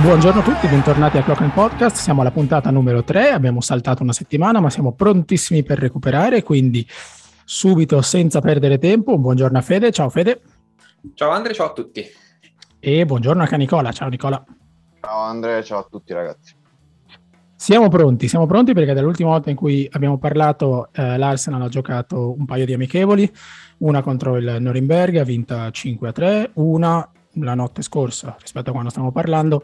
Buongiorno a tutti, bentornati a Clock and Podcast. Siamo alla puntata numero 3, abbiamo saltato una settimana, ma siamo prontissimi per recuperare, quindi subito senza perdere tempo. Buongiorno a Fede, ciao Fede. Ciao Andre, ciao a tutti. E buongiorno anche a Nicola, ciao Nicola. Ciao Andre, ciao a tutti ragazzi. Siamo pronti, siamo pronti perché dall'ultima volta in cui abbiamo parlato eh, l'Arsenal ha giocato un paio di amichevoli, una contro il Norimberga, vinta 5-3, una la notte scorsa rispetto a quando stiamo parlando,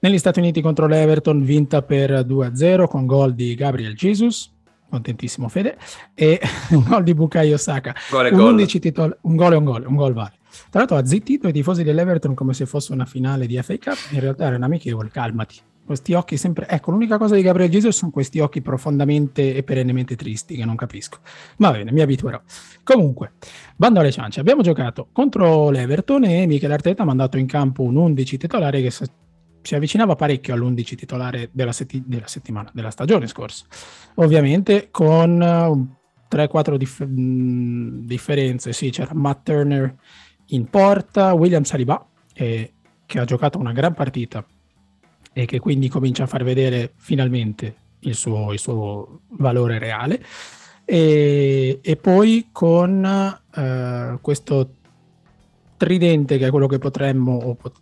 negli Stati Uniti contro l'Everton, vinta per 2-0 con gol di Gabriel Jesus, contentissimo Fede, e un gol di Bukayo Saka. Un, gol. Titol- un gol e un gol, un gol vale. Tra l'altro ha zittito i tifosi dell'Everton come se fosse una finale di FA Cup, in realtà era un amichevole, calmati. Questi occhi sempre... Ecco, l'unica cosa di Gabriel Jesus sono questi occhi profondamente e perennemente tristi, che non capisco. Va bene, mi abituerò. Comunque, bando alle ciance, abbiamo giocato contro l'Everton e Michele Arteta ha mandato in campo un 11 titolare che si avvicinava parecchio all'11 titolare della, setti- della settimana, della stagione scorsa. Ovviamente con uh, 3-4 dif- mh, differenze, sì, c'era Matt Turner in porta, William Saliba, eh, che ha giocato una gran partita e che quindi comincia a far vedere finalmente il suo, il suo valore reale. E, e, poi con uh, questo tridente che è quello che potremmo pot-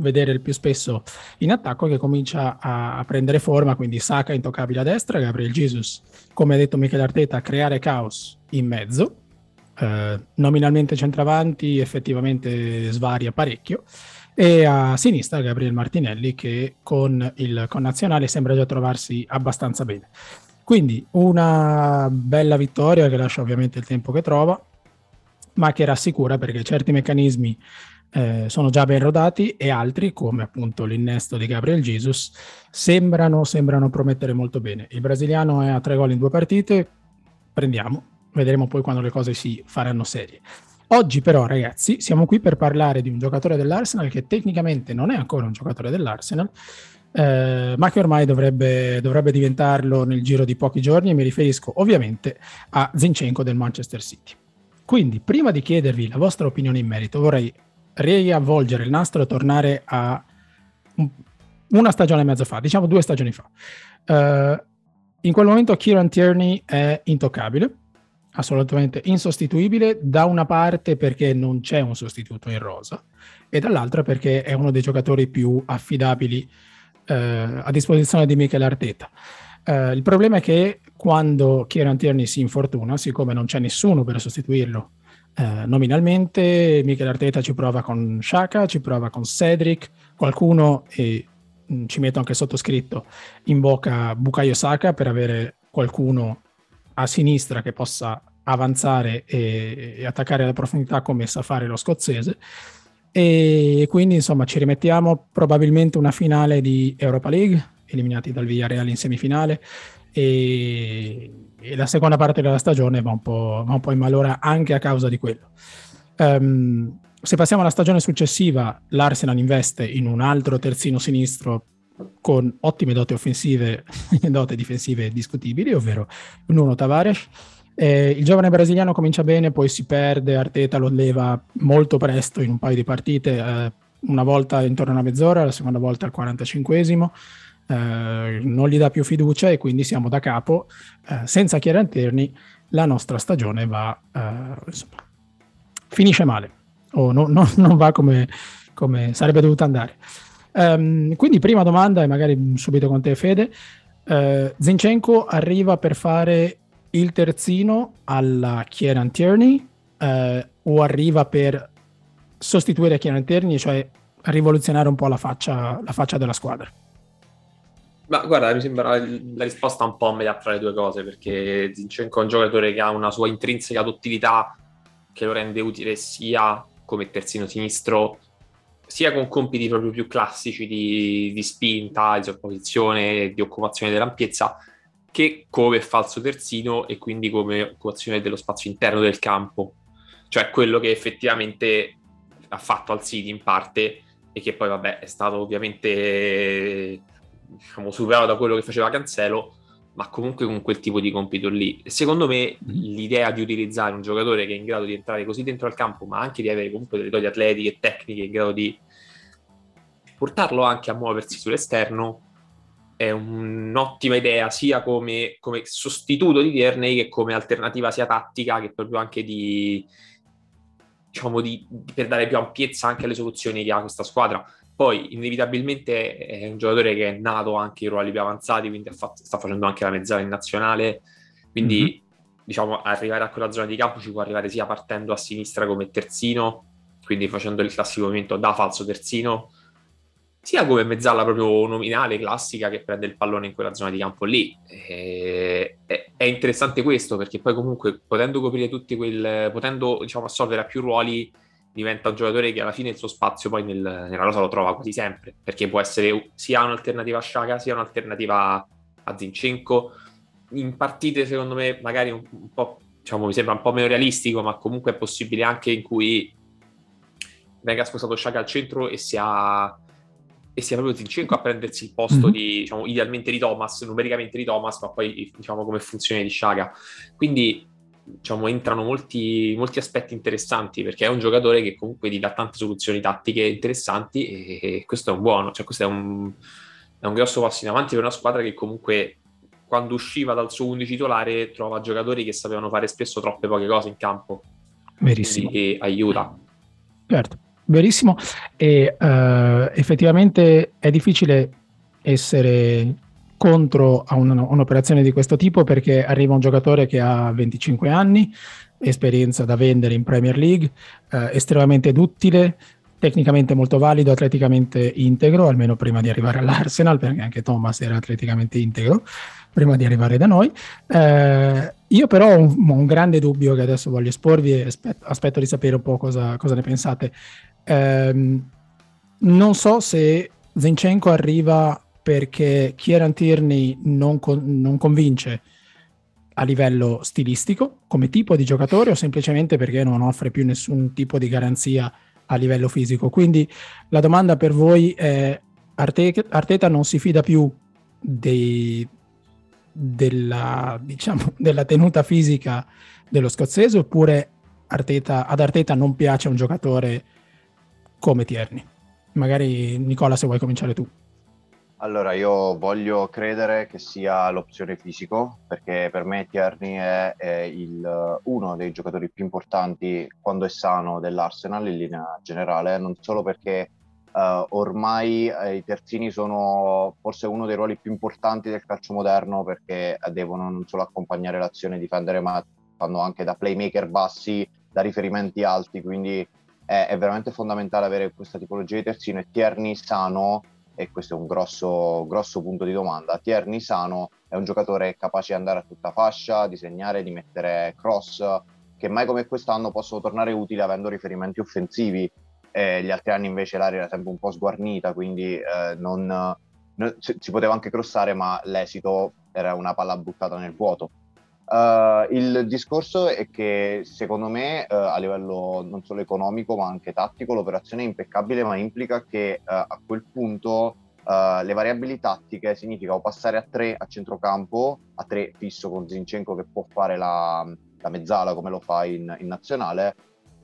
vedere il più spesso in attacco che comincia a, prendere forma quindi Saka intoccabile a destra Gabriel Jesus come ha detto Michele Arteta creare caos in mezzo uh, nominalmente centravanti effettivamente svaria parecchio e a sinistra Gabriel Martinelli che con il connazionale sembra già trovarsi abbastanza bene. Quindi una bella vittoria che lascia ovviamente il tempo che trova, ma che rassicura perché certi meccanismi eh, sono già ben rodati e altri, come appunto l'innesto di Gabriel Jesus, sembrano, sembrano promettere molto bene. Il brasiliano è a tre gol in due partite, prendiamo, vedremo poi quando le cose si faranno serie. Oggi però ragazzi siamo qui per parlare di un giocatore dell'Arsenal che tecnicamente non è ancora un giocatore dell'Arsenal, eh, ma che ormai dovrebbe, dovrebbe, diventarlo nel giro di pochi giorni e mi riferisco ovviamente a Zinchenko del Manchester City. Quindi prima di chiedervi la vostra opinione in merito vorrei riavvolgere il nastro e tornare a una stagione e mezzo fa, diciamo due stagioni fa. Uh, in quel momento Kieran Tierney è intoccabile, assolutamente insostituibile, da una parte perché non c'è un sostituto in rosa e dall'altra perché è uno dei giocatori più affidabili eh, a disposizione di Michele Arteta. Eh, il problema è che quando Kieran Tierney si infortuna, siccome non c'è nessuno per sostituirlo eh, nominalmente, Michele Arteta ci prova con Shaka, ci prova con Cedric, qualcuno, e mh, ci metto anche sottoscritto, invoca Bukayo Saka per avere qualcuno a sinistra che possa avanzare e, e attaccare alla profondità come sa fare lo scozzese. E quindi insomma ci rimettiamo probabilmente una finale di Europa League eliminati dal Villarreal in semifinale e, e la seconda parte della stagione va un, po', va un po' in malora anche a causa di quello. Um, se passiamo alla stagione successiva l'Arsenal investe in un altro terzino sinistro con ottime doti offensive e doti difensive discutibili ovvero Nuno Tavares. Eh, il giovane brasiliano comincia bene, poi si perde, Arteta lo leva molto presto in un paio di partite, eh, una volta intorno a una mezz'ora, la seconda volta al 45esimo, eh, non gli dà più fiducia e quindi siamo da capo. Eh, senza Kieran Tierney la nostra stagione va, eh, insomma, finisce male o no, no, non va come, come, sarebbe dovuta andare. Um, quindi prima domanda e magari subito con te Fede, uh, Zinchenko arriva per fare il terzino alla Kieran Tierney eh, o arriva per sostituire Kieran Tierney, cioè rivoluzionare un po' la faccia, la faccia della squadra? Ma guarda, mi sembra la risposta un po' a metà tra le due cose, perché Zinchenko è un giocatore che ha una sua intrinseca duttilità che lo rende utile sia come terzino sinistro, sia con compiti proprio più classici di, di spinta, di sovrapposizione, di occupazione dell'ampiezza, che come falso terzino e quindi come occupazione dello spazio interno del campo, cioè quello che effettivamente ha fatto al City in parte e che poi vabbè è stato ovviamente diciamo, superato da quello che faceva Cancelo, ma comunque con quel tipo di compito lì. Secondo me mm-hmm. l'idea di utilizzare un giocatore che è in grado di entrare così dentro al campo, ma anche di avere comunque delle doti atletiche e tecniche in grado di portarlo anche a muoversi sull'esterno è un'ottima idea sia come, come sostituto di Tierney che come alternativa sia tattica che proprio anche di, diciamo, di, per dare più ampiezza anche alle soluzioni che ha questa squadra. Poi, inevitabilmente, è un giocatore che è nato anche in ruoli più avanzati, quindi fatto, sta facendo anche la mezzala in nazionale. Quindi, mm-hmm. diciamo, arrivare a quella zona di campo ci può arrivare sia partendo a sinistra come terzino, quindi facendo il classico movimento da falso terzino, sia come mezzala proprio nominale, classica, che prende il pallone in quella zona di campo lì. E, è, interessante questo perché poi comunque potendo coprire tutti quel, potendo diciamo assolvere a più ruoli, diventa un giocatore che alla fine il suo spazio poi nel, nella rosa lo trova quasi sempre, perché può essere sia un'alternativa a Sciaga, sia un'alternativa a Zinchenko. In partite secondo me magari un, un po', diciamo, mi sembra un po' meno realistico, ma comunque è possibile anche in cui venga spostato Sciaga al centro e si ha e sia proprio Zinchenko a prendersi il posto mm-hmm. di, diciamo, idealmente di Thomas, numericamente di Thomas, ma poi diciamo come funzione di Sciaga. Quindi diciamo, entrano molti, molti, aspetti interessanti perché è un giocatore che comunque ti dà tante soluzioni tattiche interessanti e, questo è un buono, cioè questo è un, è un grosso passo in avanti per una squadra che comunque quando usciva dal suo 11 titolare trova giocatori che sapevano fare spesso troppe poche cose in campo. Verissimo. Quindi aiuta. Certo. Verissimo, e uh, effettivamente è difficile essere contro a un, un'operazione di questo tipo perché arriva un giocatore che ha 25 anni, esperienza da vendere in Premier League, uh, estremamente duttile, tecnicamente molto valido, atleticamente integro, almeno prima di arrivare all'Arsenal, perché anche Thomas era atleticamente integro prima di arrivare da noi. Eh, io però ho un, un, grande dubbio che adesso voglio esporvi e aspetto, aspetto di sapere un po' cosa, cosa ne pensate. Eh, non so se Zinchenko arriva perché Kieran Tierney non, con, non convince a livello stilistico come tipo di giocatore o semplicemente perché non offre più nessun tipo di garanzia a livello fisico. Quindi la domanda per voi è Arteta non si fida più dei, della, diciamo, della tenuta fisica dello scozzese oppure Arteta, ad Arteta non piace un giocatore come Tierney? Magari Nicola se vuoi cominciare tu. Allora, io voglio credere che sia l'opzione fisico, perché per me Tierney è, è il, uno dei giocatori più importanti quando è sano dell'Arsenal in linea generale, non solo perché Uh, ormai eh, i terzini sono forse uno dei ruoli più importanti del calcio moderno perché devono non solo accompagnare l'azione e difendere, ma fanno anche da playmaker bassi, da riferimenti alti, quindi è, è veramente fondamentale avere questa tipologia di terzino. E Tierney sano, e questo è un grosso, grosso punto di domanda, Tierney sano è un giocatore capace di andare a tutta fascia, di segnare, di mettere cross, che mai come quest'anno possono tornare utili avendo riferimenti offensivi eh, gli altri anni invece l'area era sempre un po' sguarnita, quindi eh, non, non, si poteva anche crossare, ma l'esito era una palla buttata nel vuoto. Uh, il discorso è che secondo me uh, a livello non solo economico ma anche tattico l'operazione è impeccabile ma implica che uh, a quel punto le variabili tattiche significa o passare a 3 a centrocampo, a 3 fisso con Zinchenko che può fare la, la mezzala come lo fa in, in nazionale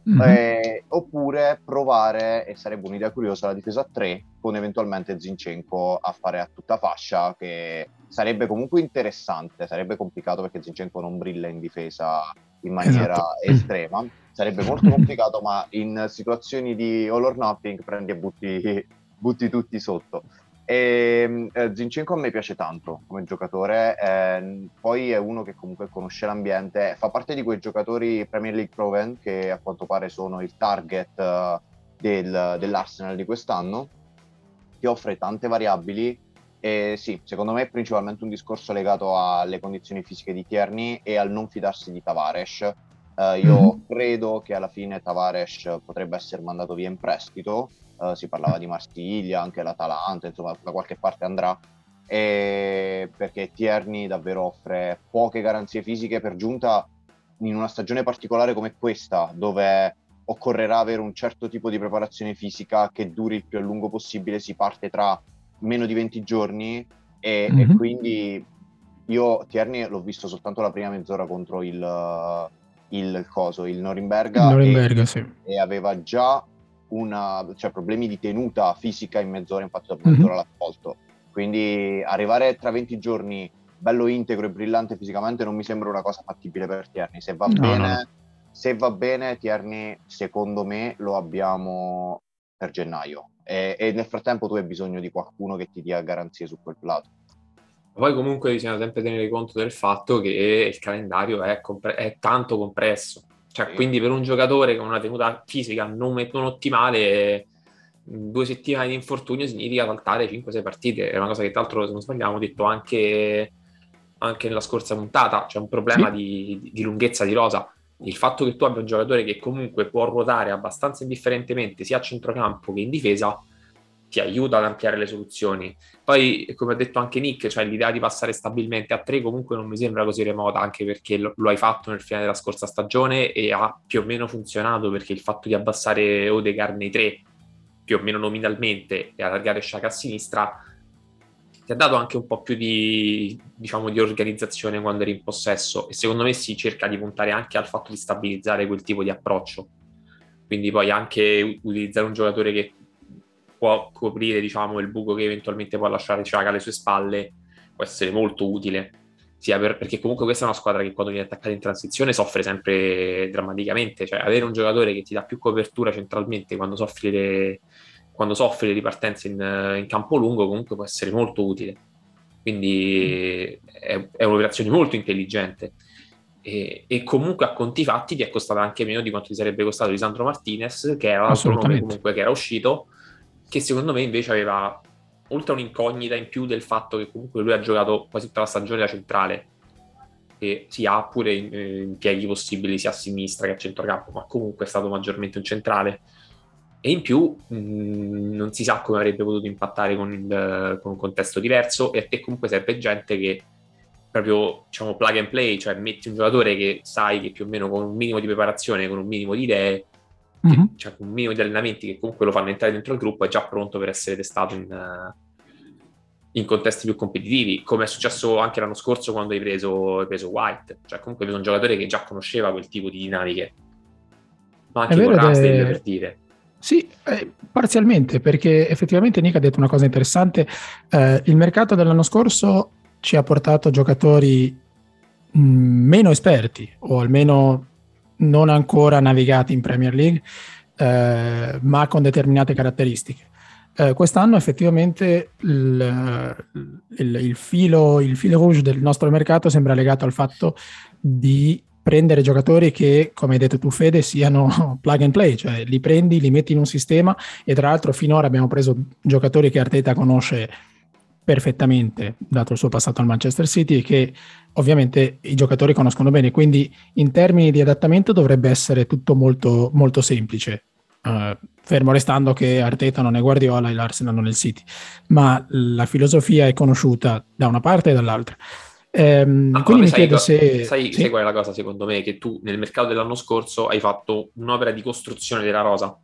Mm-hmm. Eh, oppure provare, e sarebbe un'idea curiosa, la difesa a 3 con eventualmente Zinchenko a fare a tutta fascia, che sarebbe comunque interessante, sarebbe complicato perché Zinchenko non brilla in difesa in maniera esatto. estrema, sarebbe molto complicato, ma in situazioni di all or nothing prendi e butti, butti tutti sotto. E, ehm, eh, Zinchenko a me piace tanto come giocatore, eh, poi è uno che comunque conosce l'ambiente, fa parte di quei giocatori Premier League proven che a quanto pare sono il target uh, del, dell'Arsenal di quest'anno, ti offre tante variabili e sì, secondo me è principalmente un discorso legato alle condizioni fisiche di Tierney e al non fidarsi di Tavares. Uh, io mm-hmm. credo che alla fine Tavares potrebbe essere mandato via in prestito, uh, si parlava di Marsiglia, anche l'Atalanta, insomma da qualche parte andrà, perché Tierney davvero offre poche garanzie fisiche per giunta in una stagione particolare come questa, dove occorrerà avere un certo tipo di preparazione fisica che duri il più a lungo possibile, si parte tra meno di 20 giorni e, mm-hmm. e mhm. quindi io Tierney l'ho visto soltanto la prima mezz'ora contro il, il coso, il Norimberga, Norimberga e, sì. e aveva già una, cioè, problemi di tenuta fisica in mezz'ora, infatti dopo mezz'ora mm-hmm. l'ha tolto. Quindi arrivare tra 20 giorni bello integro e brillante fisicamente non mi sembra una cosa fattibile per Tierney. Se va no, bene, no. se va bene, Tierney secondo me lo abbiamo per gennaio. E, e, nel frattempo tu hai bisogno di qualcuno che ti dia garanzie su quel lato. Poi comunque bisogna sempre tenere conto del fatto che il calendario è, compre- è tanto compresso. Cioè, sì. quindi per un giocatore con una tenuta fisica non, non ottimale, due settimane di infortunio significa saltare 5-6 partite. È una cosa che tra l'altro, se non sbagliamo, ho detto anche, anche nella scorsa puntata. C'è un problema sì. di, di lunghezza di rosa il fatto che tu abbia un giocatore che comunque può ruotare abbastanza indifferentemente sia a centrocampo che in difesa ti aiuta ad ampliare le soluzioni. Poi, come ha detto anche Nick, cioè l'idea di passare stabilmente a tre comunque non mi sembra così remota, anche perché lo, lo hai fatto nel finale della scorsa stagione e ha più o meno funzionato, perché il fatto di abbassare Odegaard nei tre, più o meno nominalmente, e allargare Sciacca a sinistra, ti ha dato anche un po' più di, diciamo, di organizzazione quando eri in possesso e secondo me si cerca di puntare anche al fatto di stabilizzare quel tipo di approccio. Quindi poi anche utilizzare un giocatore che può coprire diciamo, il buco che eventualmente può lasciare Ciaga alle sue spalle può essere molto utile. Sia per, perché comunque questa è una squadra che quando viene attaccata in transizione soffre sempre drammaticamente, cioè avere un giocatore che ti dà più copertura centralmente quando soffri le, quando soffri le ripartenze in, in campo lungo comunque può essere molto utile. Quindi è, è un'operazione molto intelligente. E, e, comunque a conti fatti ti è costata anche meno di quanto ti sarebbe costato Lisandro Martinez, che era l'altro nome comunque che era uscito, che secondo me invece aveva oltre a un'incognita in più del fatto che comunque lui ha giocato quasi tutta la stagione da centrale e si ha pure impieghi possibili sia a sinistra che a centrocampo, ma comunque è stato maggiormente un centrale e in più mh, mm, non si sa come avrebbe potuto impattare con, il, con, un contesto diverso e a te comunque serve gente che proprio diciamo plug and play, cioè metti un giocatore che sai che più o meno con un minimo di preparazione, con un minimo di idee, mm-hmm. che, cioè con un minimo di allenamenti che comunque lo fanno entrare dentro il gruppo è già pronto per essere testato in, in contesti più competitivi, come è successo anche l'anno scorso quando hai preso, hai preso White, cioè comunque hai preso un giocatore che già conosceva quel tipo di dinamiche, ma anche con Rastel per dire sì, eh, parzialmente, perché effettivamente Nick ha detto una cosa interessante. Eh, il mercato dell'anno scorso ci ha portato giocatori mh, mm, meno esperti, o almeno non ancora navigati in Premier League, eh, ma con determinate caratteristiche. Eh, quest'anno effettivamente il, il, il, filo, il filo rouge del nostro mercato sembra legato al fatto di prendere giocatori che, come hai detto tu Fede, siano plug and play, cioè li prendi, li metti in un sistema e tra l'altro finora abbiamo preso giocatori che Arteta conosce perfettamente, dato il suo passato al Manchester City e che ovviamente i giocatori conoscono bene, quindi in termini di adattamento dovrebbe essere tutto molto, molto semplice. Uh, fermo restando che Arteta non è Guardiola e l'Arsenal non è il City, ma la filosofia è conosciuta da una parte e dall'altra. Ehm, ah, quindi mi sai, chiedo se... Sai, sì? sai qual è la cosa secondo me? Che tu nel mercato dell'anno scorso hai fatto un'opera di costruzione della rosa,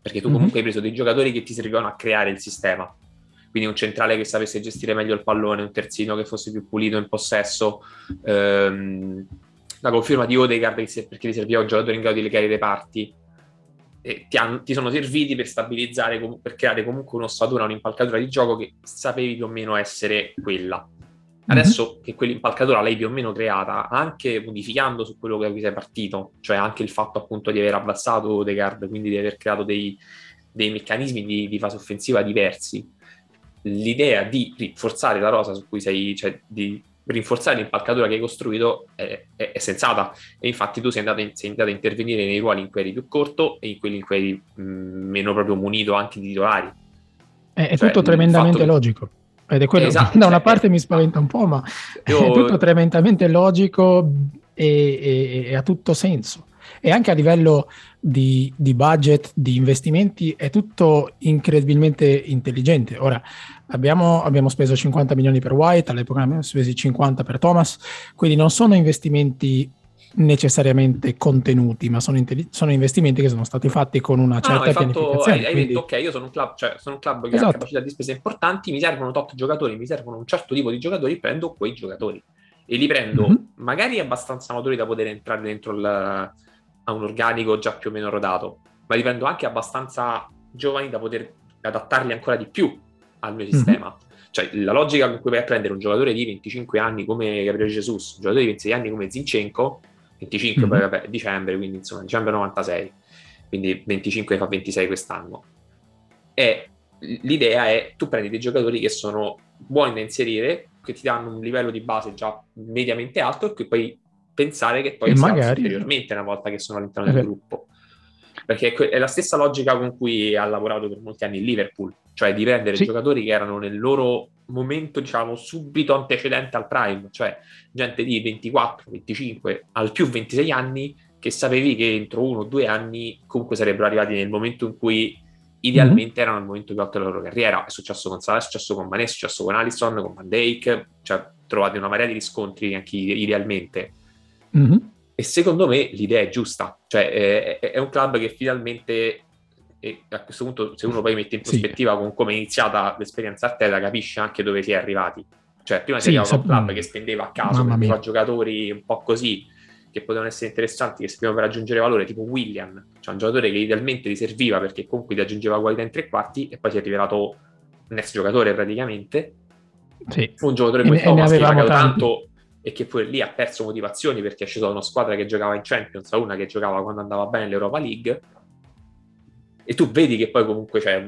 perché tu mm-hmm. comunque hai preso dei giocatori che ti servivano a creare il sistema. Quindi un centrale che sapesse gestire meglio il pallone, un terzino che fosse più pulito in possesso, ehm, la conferma di Odegaard perché ti serviva un giocatore in grado di legare i reparti. E ti, han, ti, sono serviti per stabilizzare, per creare comunque un'ossatura, un'impalcatura di gioco che sapevi più o meno essere quella. Adesso mm-hmm. che quell'impalcatura l'hai più o meno creata, anche modificando su quello che cui sei partito, cioè anche il fatto appunto di aver abbassato Odegaard, quindi di aver creato dei, dei meccanismi di, di, fase offensiva diversi, l'idea di rinforzare la rosa su cui sei, cioè di rinforzare l'impalcatura che hai costruito è, è, è sensata e infatti tu sei andato, in, sei andato, a intervenire nei ruoli in cui eri più corto e in quelli in cui eri mh, meno proprio munito anche di titolari. È, è cioè, tutto tremendamente logico. Ed è quello esatto, da una cioè, parte mi spaventa un po', ma io... è tutto tremendamente logico e, e, e, ha tutto senso. E anche a livello di, di, budget, di investimenti, è tutto incredibilmente intelligente. Ora, abbiamo, abbiamo speso 50 milioni per White, all'epoca abbiamo spesi 50 per Thomas, quindi non sono investimenti necessariamente contenuti, ma sono, intelli- sono, investimenti che sono stati fatti con una certa ah, no, hai pianificazione. Hai, hai quindi... detto, ok, io sono un club, cioè sono un club che esatto. ha capacità di spese importanti, mi servono tot giocatori, mi servono un certo tipo di giocatori, prendo quei giocatori e li prendo mm-hmm. magari abbastanza maturi da poter entrare dentro il, a un organico già più o meno rodato, ma li prendo anche abbastanza giovani da poter adattarli ancora di più al mio sistema. Mm-hmm. Cioè, la logica con cui vai a prendere un giocatore di 25 anni come Gabriele Jesus, un giocatore di 26 anni come Zinchenko, 25 mm-hmm. poi vabbè, dicembre, quindi insomma, dicembre 96, quindi 25 fa 26 quest'anno. E l'idea è tu prendi dei giocatori che sono buoni da inserire, che ti danno un livello di base già mediamente alto e che puoi pensare che poi sia ulteriormente una volta che sono all'interno del gruppo. Perché è la stessa logica con cui ha lavorato per molti anni il Liverpool, cioè di prendere sì. giocatori che erano nel loro momento, diciamo, subito antecedente al prime, cioè gente di 24, 25, al più 26 anni, che sapevi che entro uno o due anni comunque sarebbero arrivati nel momento in cui idealmente mm-hmm. erano al momento più alto della loro carriera. È successo con Salah, è successo con Mané, è successo con Alisson, con Van Dijk, cioè trovate una marea di riscontri anche idealmente. Mm-hmm. E secondo me l'idea è giusta, cioè è, è un club che finalmente, e a questo punto se uno poi mette in prospettiva sì. con come è iniziata l'esperienza Arteta, capisce anche dove si è arrivati. Cioè prima sì, si arrivava un club che spendeva a caso, prendeva giocatori un po' così, che potevano essere interessanti, che servivano per aggiungere valore, tipo William, cioè un giocatore che idealmente ti serviva perché comunque ti aggiungeva qualità in tre quarti e poi si è rivelato un ex giocatore praticamente. Sì. Un giocatore che poi aveva pagato tanto e che pure lì ha perso motivazioni perché è sceso da una squadra che giocava in Champions a una che giocava quando andava bene l'Europa League. E tu vedi che poi comunque cioè,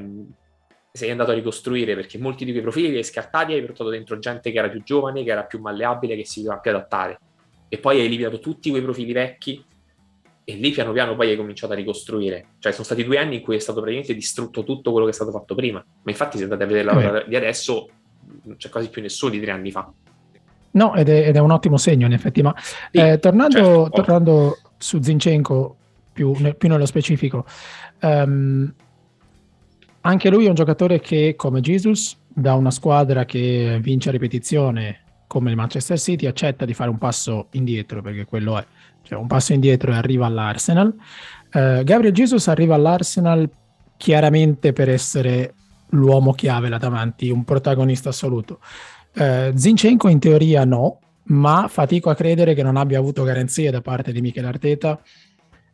sei andato a ricostruire perché molti di quei profili li hai scartati e hai portato dentro gente che era più giovane, che era più malleabile, che si doveva più adattare e poi hai eliminato tutti quei profili vecchi e lì piano piano poi hai cominciato a ricostruire. Cioè sono stati due anni in cui è stato praticamente distrutto tutto quello che è stato fatto prima. Ma infatti se andate a vedere la roba di adesso non c'è quasi più nessuno di tre anni fa. No, ed è, ed è un ottimo segno in effetti. Ma sì, eh, tornando, certo. tornando, su Zinchenko più, più nello specifico, um, anche lui è un giocatore che come Jesus da una squadra che vince a ripetizione come il Manchester City, accetta di fare un passo indietro, perché quello è, cioè un passo indietro e arriva all'Arsenal. Uh, Gabriel Jesus arriva all'Arsenal chiaramente per essere l'uomo chiave là davanti, un protagonista assoluto. Uh, Zinchenko in teoria no, ma fatico a credere che non abbia avuto garanzie da parte di Michele Arteta,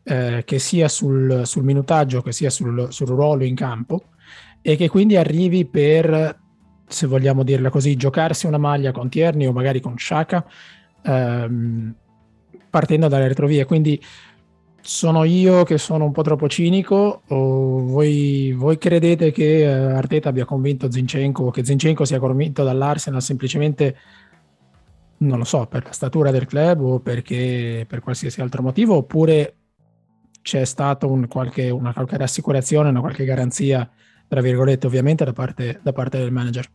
uh, che sia sul, sul, minutaggio che sia sul, sul ruolo in campo, e che quindi arrivi per se vogliamo dirla così, giocarsi una maglia con Tierney o magari con Shaka ehm, partendo dalle retrovie. Quindi sono io che sono un po' troppo cinico o voi, voi credete che uh, Arteta abbia convinto Zinchenko o che Zinchenko sia convinto dall'Arsenal semplicemente non lo so, per la statura del club o perché per qualsiasi altro motivo oppure c'è stata un qualche, una qualche rassicurazione, una qualche garanzia tra virgolette ovviamente da parte, da parte del manager?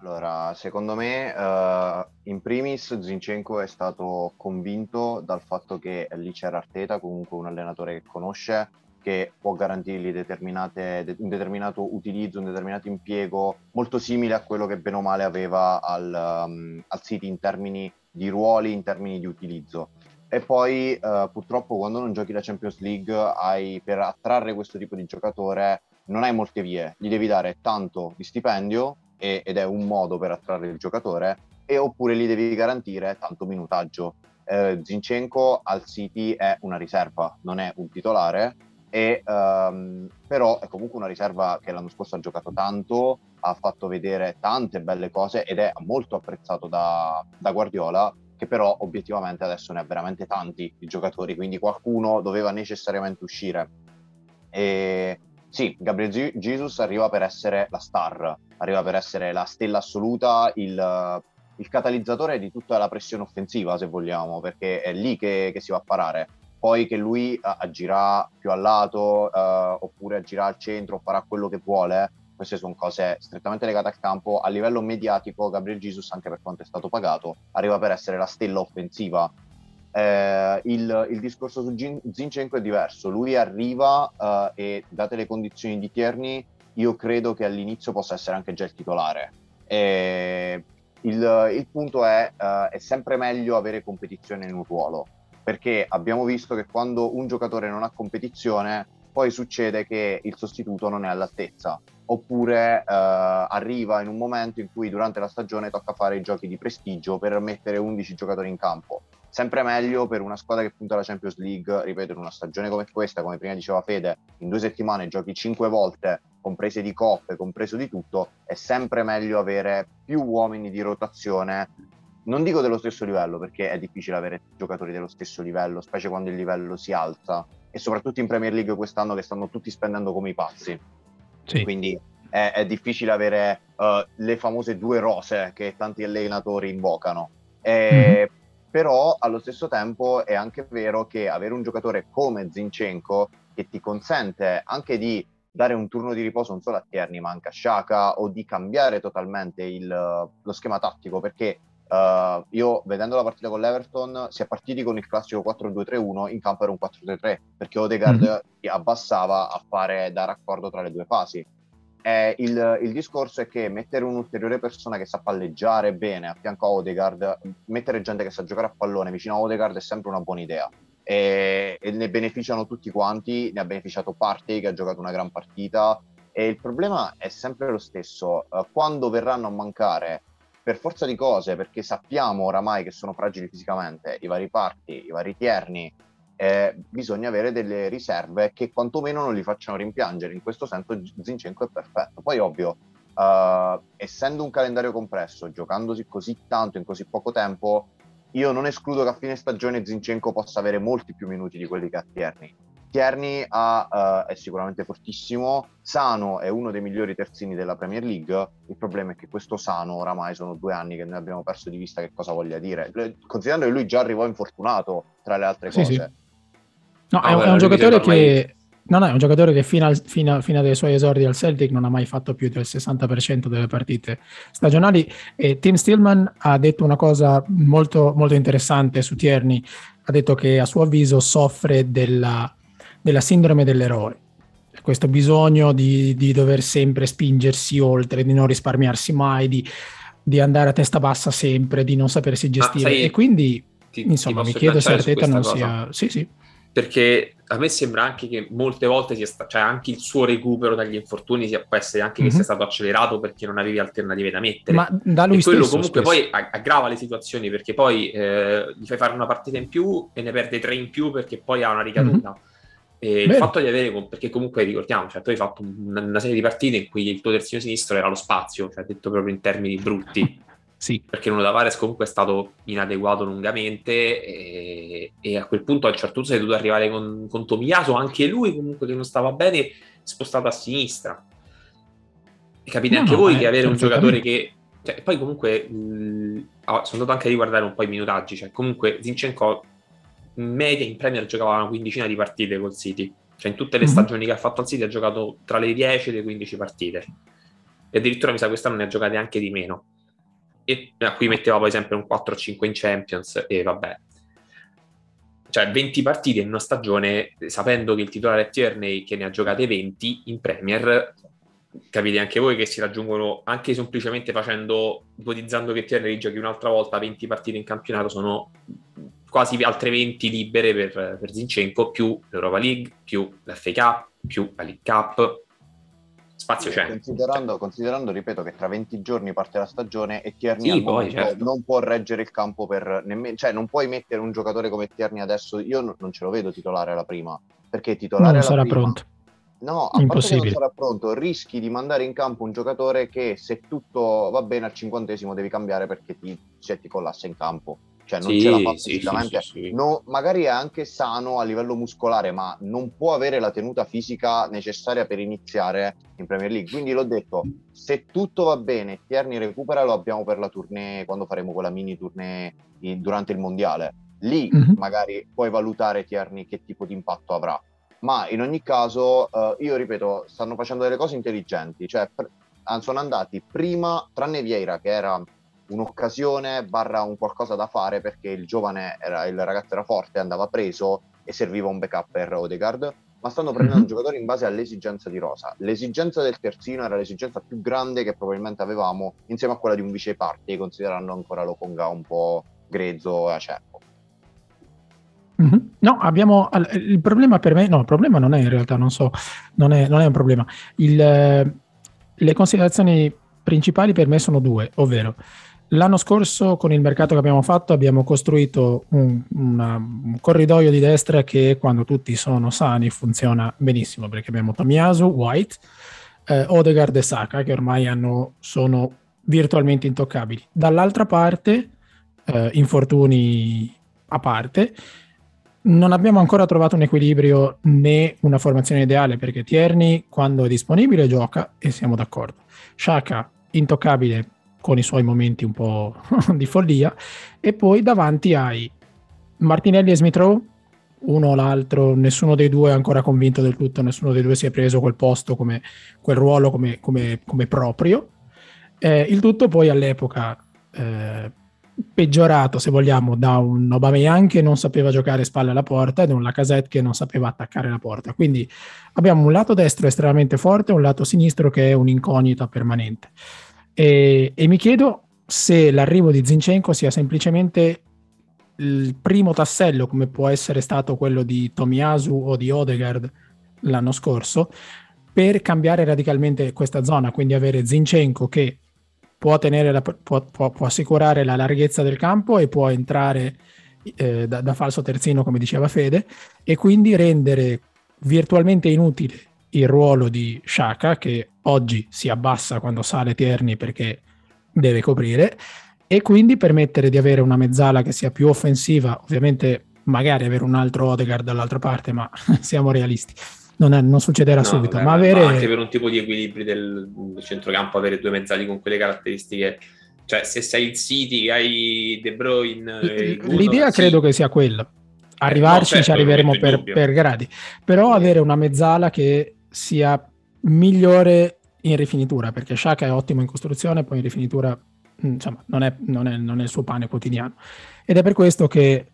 Allora, secondo me, uh, in primis Zinchenko è stato convinto dal fatto che lì c'era Arteta, comunque un allenatore che conosce, che può garantirgli de- un determinato utilizzo, un determinato impiego molto simile a quello che bene o male aveva al, um, al City in termini di ruoli, in termini di utilizzo. E poi uh, purtroppo quando non giochi la Champions League hai, per attrarre questo tipo di giocatore non hai molte vie, gli devi dare tanto di stipendio e, ed è un modo per attrarre il giocatore, e oppure gli devi garantire tanto minutaggio. Eh, Zinchenko al City è una riserva, non è un titolare, e, um, però è comunque una riserva che l'anno scorso ha giocato tanto, ha fatto vedere tante belle cose ed è molto apprezzato da, da Guardiola, che però obiettivamente adesso ne ha veramente tanti di giocatori, quindi qualcuno doveva necessariamente uscire. E sì, Gabriel Jesus arriva per essere la star, arriva per essere la stella assoluta, il, il catalizzatore di tutta la pressione offensiva, se vogliamo, perché è lì che, che si va a parare. Poi che lui agirà più al lato uh, oppure agirà al centro, farà quello che vuole, queste sono cose strettamente legate al campo. A livello mediatico, Gabriel Jesus, anche per quanto è stato pagato, arriva per essere la stella offensiva eh, il, il, discorso su Gin- Zinchenko è diverso. Lui arriva uh, e, date le condizioni di Tierney, io credo che all'inizio possa essere anche già il titolare. E il, il punto è, uh, è sempre meglio avere competizione in un ruolo, perché abbiamo visto che quando un giocatore non ha competizione, poi succede che il sostituto non è all'altezza, oppure uh, arriva in un momento in cui durante la stagione tocca fare i giochi di prestigio per mettere 11 giocatori in campo. Sempre meglio per una squadra che punta alla Champions League, ripeto, in una stagione come questa, come prima diceva Fede, in due settimane giochi cinque volte, comprese di coppe, compreso di tutto, è sempre meglio avere più uomini di rotazione. Non dico dello stesso livello perché è difficile avere giocatori dello stesso livello, specie quando il livello si alza e soprattutto in Premier League quest'anno che stanno tutti spendendo come i pazzi. Sì. Quindi è, è, difficile avere uh, le famose due rose che tanti allenatori invocano. E, mm-hmm. Però allo stesso tempo è anche vero che avere un giocatore come Zinchenko che ti consente anche di dare un turno di riposo non solo a Tierney ma anche a Shaka o di cambiare totalmente il, lo schema tattico perché Uh, io vedendo la partita con l'Everton si è partiti con il classico 4-2-3-1 in campo era un 4-3-3 perché Odegaard mm-hmm. abbassava a fare da raccordo tra le due fasi. Eh, il, il, discorso è che mettere un'ulteriore persona che sa palleggiare bene a fianco a Odegaard mettere gente che sa giocare a pallone vicino a Odegaard è sempre una buona idea. E, e ne beneficiano tutti quanti ne ha beneficiato Partey che ha giocato una gran partita. E il problema è sempre lo stesso. Uh, quando verranno a mancare per forza di cose, perché sappiamo oramai che sono fragili fisicamente, i vari parti, i vari tierni, eh, bisogna avere delle riserve che quantomeno non li facciano rimpiangere. In questo senso Zinchenko è perfetto. Poi ovvio, uh, essendo un calendario compresso, giocandosi così tanto in così poco tempo, io non escludo che a fine stagione Zinchenko possa avere molti più minuti di quelli che ha Tierney. Tierney ha, uh, è sicuramente fortissimo, Sano è uno dei migliori terzini della Premier League, il problema è che questo Sano oramai sono due anni che noi abbiamo perso di vista che cosa voglia dire, considerando che lui già arrivò infortunato tra le altre sì, cose. Sì. No, ah, è, è, un giocatore che... No, no, è un giocatore che fino, al, fino, fino, ai suoi esordi al Celtic non ha mai fatto più del 60% delle partite stagionali. E Tim Stillman ha detto una cosa molto, molto interessante su Tierney, ha detto che a suo avviso soffre della della sindrome dell'eroe. Questo bisogno di, di dover sempre spingersi oltre, di non risparmiarsi mai, di, di, andare a testa bassa sempre, di non sapersi gestire. Sai, e quindi, ti, insomma, ti mi chiedo se Arteta non cosa. sia... Sì, sì. Perché a me sembra anche che molte volte sia sta... cioè anche il suo recupero dagli infortuni sia, può essere anche mm-hmm. che mhm. sia stato accelerato perché non avevi alternative da mettere. Ma da lui e quello comunque spesso. poi aggrava le situazioni perché poi eh, gli fai fare una partita in più e ne perde tre in più perché poi ha una ricaduta. Mm-hmm il fatto di avere, perché comunque ricordiamo, cioè, tu hai fatto una, serie di partite in cui il tuo terzino sinistro era lo spazio, cioè detto proprio in termini brutti. sì. Perché Nuno Tavares comunque è stato inadeguato lungamente e, e, a quel punto a un certo punto sei dovuto arrivare con, con Tomiaso, anche lui comunque che non stava bene, spostato a sinistra. E capite no, anche no, voi che avere un giocatore che... Cioè, poi comunque mh, sono andato anche a riguardare un po' i minutaggi, cioè comunque Zinchenko in media in Premier giocava una quindicina di partite col City. Cioè in tutte le mm-hmm. stagioni che ha fatto al City ha giocato tra le 10 e le 15 partite. E addirittura mi sa quest'anno ne ha giocate anche di meno. E a cui metteva poi sempre un 4-5 in Champions e vabbè. Cioè 20 partite in una stagione, sapendo che il titolare è Tierney che ne ha giocate 20 in Premier, capite anche voi che si raggiungono anche semplicemente facendo, ipotizzando che Tierney giochi un'altra volta 20 partite in campionato, sono quasi altre 20 libere per, per Zinchenko, più l'Europa League, più l'FA Cup, più la League Cup. Spazio c'è. Considerando, considerando, ripeto, che tra 20 giorni parte la stagione e Tierney sì, poi, certo. non può reggere il campo per nemmeno, cioè non puoi mettere un giocatore come Tierney adesso, io non ce lo vedo titolare alla prima, perché titolare non sarà prima, pronto. No, a Impossibile. parte che non sarà pronto, rischi di mandare in campo un giocatore che se tutto va bene al cinquantesimo devi cambiare perché ti, cioè, ti collassa in campo cioè non sì, ce la fa sì, fisicamente, sì, no, magari è anche sano a livello muscolare, ma non può avere la tenuta fisica necessaria per iniziare in Premier League. Quindi l'ho detto, se tutto va bene, Tierney recupera, lo abbiamo per la tournée, quando faremo quella mini tournée in, durante il mondiale. Lì mm-hmm. magari puoi valutare Tierney che tipo di impatto avrà. Ma in ogni caso, uh, io ripeto, stanno facendo delle cose intelligenti, cioè pr- sono andati prima, tranne Vieira che era un'occasione barra un qualcosa da fare perché il giovane, era, il ragazzo era forte, andava preso e serviva un backup per Odegaard, ma stanno prendendo mm-hmm. giocatori in base all'esigenza di Rosa. L'esigenza del terzino era l'esigenza più grande che probabilmente avevamo insieme a quella di un vice party, considerando ancora Lokonga un po' grezzo e acerbo. Mm-hmm. No, abbiamo il problema per me, no, il problema non è in realtà, non so, non è, non è un problema. Il, le considerazioni principali per me sono due, ovvero L'anno scorso con il mercato che abbiamo fatto abbiamo costruito un, una, un, corridoio di destra che quando tutti sono sani funziona benissimo perché abbiamo Tomiasu, White, eh, Odegaard e Saka che ormai hanno, sono virtualmente intoccabili. Dall'altra parte, eh, infortuni a parte, non abbiamo ancora trovato un equilibrio né una formazione ideale perché Tierney quando è disponibile gioca e siamo d'accordo. Shaka intoccabile con i suoi momenti un po' di follia, e poi davanti hai Martinelli e Smith Rowe, uno o l'altro, nessuno dei due è ancora convinto del tutto, nessuno dei due si è preso quel posto, come, quel ruolo come, come, come proprio. Eh, il tutto poi all'epoca eh, peggiorato, se vogliamo, da un Aubameyang che non sapeva giocare spalle alla porta e da un Lacazette che non sapeva attaccare la porta. Quindi abbiamo un lato destro estremamente forte e un lato sinistro che è un'incognita permanente. E, e mi chiedo se l'arrivo di Zinchenko sia semplicemente il primo tassello, come può essere stato quello di Tomiasu o di Odegaard l'anno scorso, per cambiare radicalmente questa zona, quindi avere Zinchenko che può, la, può, può, può assicurare la larghezza del campo e può entrare eh, da, da falso terzino, come diceva Fede, e quindi rendere virtualmente inutile il ruolo di Shaka, che oggi si abbassa quando sale Tierney perché deve coprire, e quindi permettere di avere una mezzala che sia più offensiva, ovviamente magari avere un altro Odegaard dall'altra parte, ma siamo realisti. Non, è, non succederà no, subito, vabbè, ma avere... Ma anche per un tipo di equilibri del, del centrocampo, avere due mezzali con quelle caratteristiche. Cioè se sei il City hai De Bruyne l'idea credo che sia quella. Arrivarci eh, no, certo, ci arriveremo per, per, gradi. Però avere una mezzala che sia migliore in rifinitura, perché Shaka è ottimo in costruzione, poi in rifinitura mm, insomma, non, è, non, è, non è il suo pane quotidiano. Ed è per questo che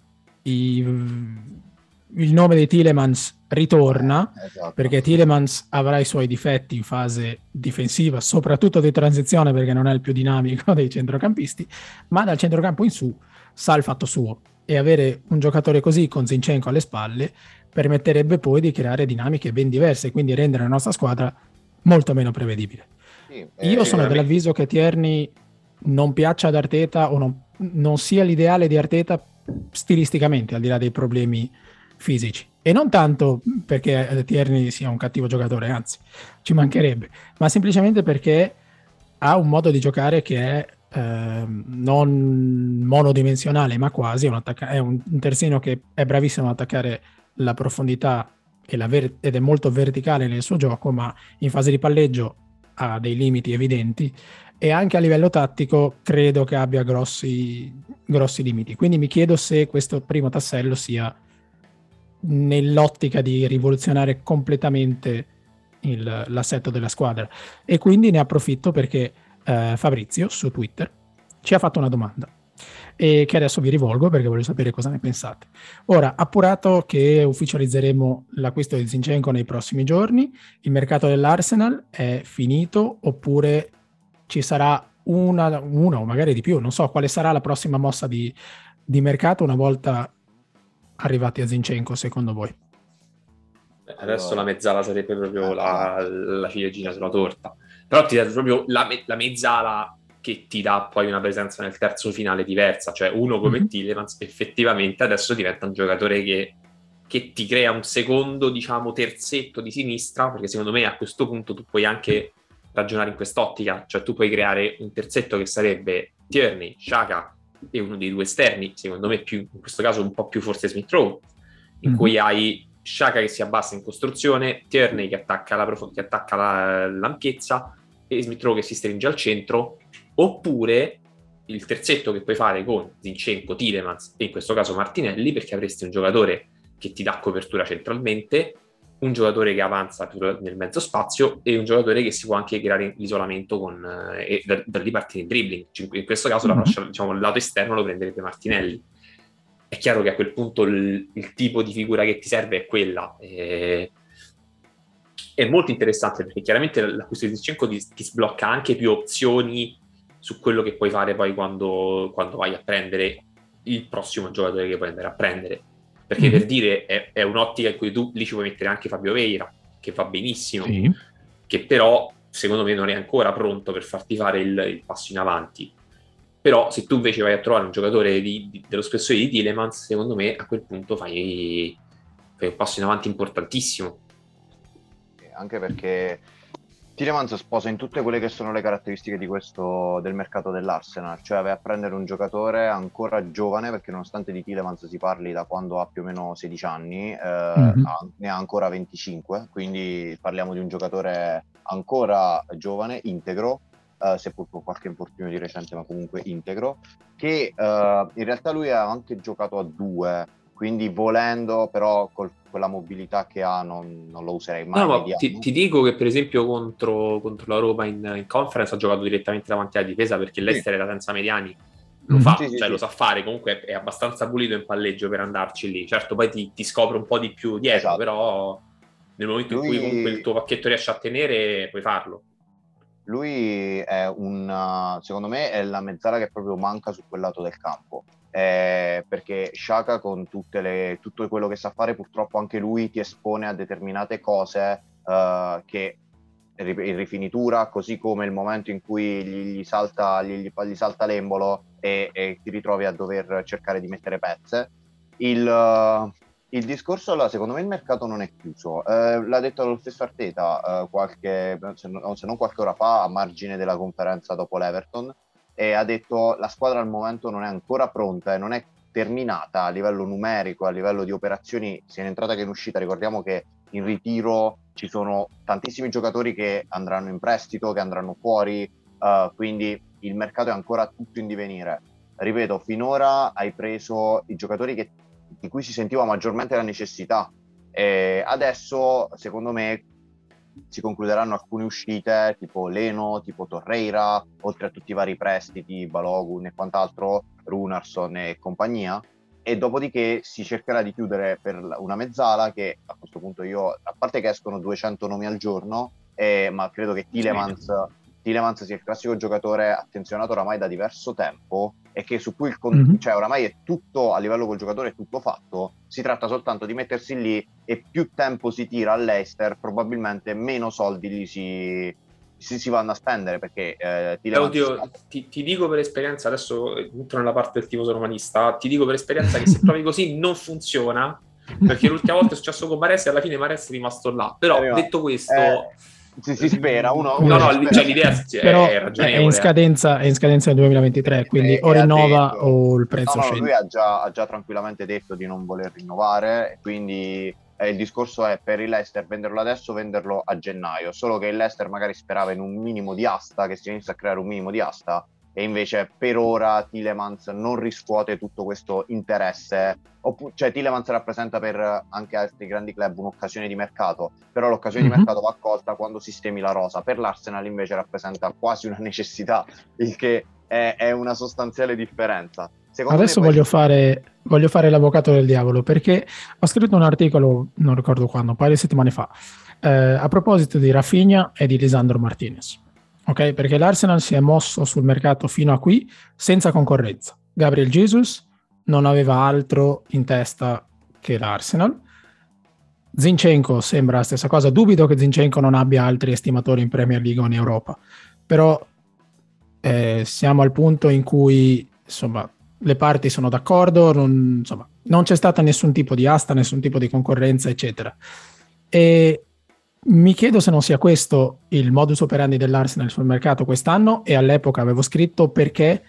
i, il nome di Tilemans ritorna, eh, esatto. perché Tilemans avrà i suoi difetti in fase difensiva, soprattutto di transizione, perché non è il più dinamico dei centrocampisti, ma dal centrocampo in su sa il fatto suo. E avere un giocatore così con Zinchenko alle spalle permetterebbe poi di creare dinamiche ben diverse, quindi rendere la nostra squadra molto meno prevedibile. Sì, eh, Io sono dell'avviso che Tierney non piaccia ad Arteta o non, non sia l'ideale di Arteta stilisticamente, al di là dei problemi fisici. E non tanto perché Tierney sia un cattivo giocatore, anzi, ci mancherebbe, ma semplicemente perché ha un modo di giocare che è eh, non monodimensionale, ma quasi, è un, attacca- è un terzino che è bravissimo ad attaccare la profondità ver- ed è molto verticale nel suo gioco, ma in fase di palleggio ha dei limiti evidenti e anche a livello tattico credo che abbia grossi, grossi limiti. Quindi mi chiedo se questo primo tassello sia nell'ottica di rivoluzionare completamente il, l'assetto della squadra. E quindi ne approfitto perché eh, Fabrizio su Twitter ci ha fatto una domanda e che adesso vi rivolgo perché voglio sapere cosa ne pensate. Ora, appurato che ufficializzeremo l'acquisto di Zinchenko nei prossimi giorni, il mercato dell'Arsenal è finito oppure ci sarà una, una o magari di più, non so quale sarà la prossima mossa di, di mercato una volta arrivati a Zinchenko secondo voi? Adesso la mezzala sarebbe proprio la, la ciliegina sulla torta. Però ti dà proprio la, la mezzala che ti dà poi una presenza nel terzo finale diversa, cioè uno come mm-hmm. Tillemans effettivamente adesso diventa un giocatore che, che, ti crea un secondo, diciamo, terzetto di sinistra, perché secondo me a questo punto tu puoi anche ragionare in quest'ottica, cioè tu puoi creare un terzetto che sarebbe Tierney, Shaka e uno dei due esterni, secondo me più, in questo caso un po' più forse Smith Rowe, in mm-hmm. cui hai Shaka che si abbassa in costruzione, Tierney che attacca, la prof- che attacca la, l'ampiezza e Smith Rowe che si stringe al centro oppure il terzetto che puoi fare con Zinchenko, Tilemans e in questo caso Martinelli perché avresti un giocatore che ti dà copertura centralmente, un giocatore che avanza nel mezzo spazio e un giocatore che si può anche creare l'isolamento con, eh, e da, da lì partire in dribbling. In questo caso mm-hmm. la fascia, diciamo, il lato esterno lo prenderebbe Martinelli. È chiaro che a quel punto il, il tipo di figura che ti serve è quella. E, è molto interessante perché chiaramente l'acquisto di Zinchenko ti, ti sblocca anche più opzioni su quello che puoi fare poi quando, quando vai a prendere il prossimo giocatore che puoi andare a prendere. Perché mm-hmm. per dire è, è, un'ottica in cui tu lì ci puoi mettere anche Fabio Veira, che va benissimo, sì. che però secondo me non è ancora pronto per farti fare il, il passo in avanti. Però se tu invece vai a trovare un giocatore di, di, dello spessore di Tillemans, secondo me a quel punto fai, fai un passo in avanti importantissimo. Anche perché Tillemans sposa in tutte quelle che sono le caratteristiche di questo, del mercato dell'Arsenal, cioè vai a prendere un giocatore ancora giovane, perché nonostante di Tillemans si parli da quando ha più o meno 16 anni, eh, mm-hmm. ha, ne ha ancora 25, quindi parliamo di un giocatore ancora giovane, integro, eh, seppur con qualche infortunio di recente, ma comunque integro, che eh, in realtà lui ha anche giocato a due, quindi volendo però col, con la mobilità che ha non, non lo userei mai. No, ti, ti, dico che per esempio contro, contro la Roma in, in, conference ha giocato direttamente davanti alla difesa perché l'Ester sì. era senza mediani. Lo mm-hmm. fa, sì, cioè sì, lo sa fare, comunque è abbastanza pulito in palleggio per andarci lì. Certo, poi ti, ti scopre un po' di più dietro, esatto. però nel momento lui... in cui comunque il tuo pacchetto riesce a tenere, puoi farlo. Lui è un, secondo me, è la mezzala che proprio manca su quel lato del campo eh, perché Shaka con le, tutto quello che sa fare purtroppo anche lui ti espone a determinate cose uh, che in rifinitura, così come il momento in cui gli, salta, gli, gli salta, l'embolo e, e, ti ritrovi a dover cercare di mettere pezze. Il, il discorso, secondo me, il mercato non è chiuso. Eh, l'ha detto lo stesso Arteta eh, qualche, se, non, se non qualche ora fa, a margine della conferenza dopo l'Everton e ha detto la squadra al momento non è ancora pronta e non è terminata a livello numerico, a livello di operazioni sia in entrata che in uscita. Ricordiamo che in ritiro ci sono tantissimi giocatori che andranno in prestito, che andranno fuori, uh, quindi il mercato è ancora tutto in divenire. Ripeto, finora hai preso i giocatori che, di cui si sentiva maggiormente la necessità. E adesso, secondo me, si concluderanno alcune uscite tipo Leno, tipo Torreira, oltre a tutti i vari prestiti, Balogun e quant'altro, Runarsson e compagnia. E dopodiché si cercherà di chiudere per una mezzala che a questo punto io, a parte che escono 200 nomi al giorno, eh, ma credo che Tilemans, Tilemans sia il classico giocatore attenzionato oramai da diverso tempo e che su cui il con- mm-hmm. cioè oramai è tutto a livello col giocatore è tutto fatto si tratta soltanto di mettersi lì e più tempo si tira all'Eister probabilmente meno soldi li si, si, si vanno a spendere perché eh, ti, eh, Oddio, ti, ti, dico per esperienza adesso entro nella parte del tifoso romanista ti dico per esperienza che se provi così non funziona perché l'ultima volta è successo con Mares e alla fine Mares è rimasto là però detto questo eh si, si spera. Uno, uno no, no, cioè, l'idea è, Però è in scadenza, è in scadenza nel 2023, quindi o rinnova detto, o il prezzo no, no, Lui ha già, ha già, tranquillamente detto di non voler rinnovare, quindi eh, il discorso è per il Leicester venderlo adesso o venderlo a gennaio, solo che il Leicester magari sperava in un minimo di asta, che si inizia a creare un minimo di asta, e invece per ora Tilemans non riscuote tutto questo interesse. Oppu- cioè Tilemans rappresenta per anche altri grandi club un'occasione di mercato, però l'occasione mm-hmm. di mhm. mercato va accolta quando sistemi la rosa. Per l'Arsenal invece rappresenta quasi una necessità, il che è, è una sostanziale differenza. Secondo Adesso voglio, poi... fare, voglio fare l'avvocato del diavolo perché ho scritto un articolo, non ricordo quando, un paio di settimane fa, eh, a proposito di Rafinha e di Lisandro Martinez ok? Perché l'Arsenal si è mosso sul mercato fino a qui senza concorrenza. Gabriel Jesus non aveva altro in testa che l'Arsenal. Zinchenko sembra la stessa cosa. Dubito che Zinchenko non abbia altri estimatori in Premier League o in Europa, però eh, siamo al punto in cui insomma le parti sono d'accordo, non, insomma, non c'è stata nessun tipo di asta, nessun tipo di concorrenza, eccetera. E mi chiedo se non sia questo il modus operandi dell'Arsenal sul mercato quest'anno e all'epoca avevo scritto perché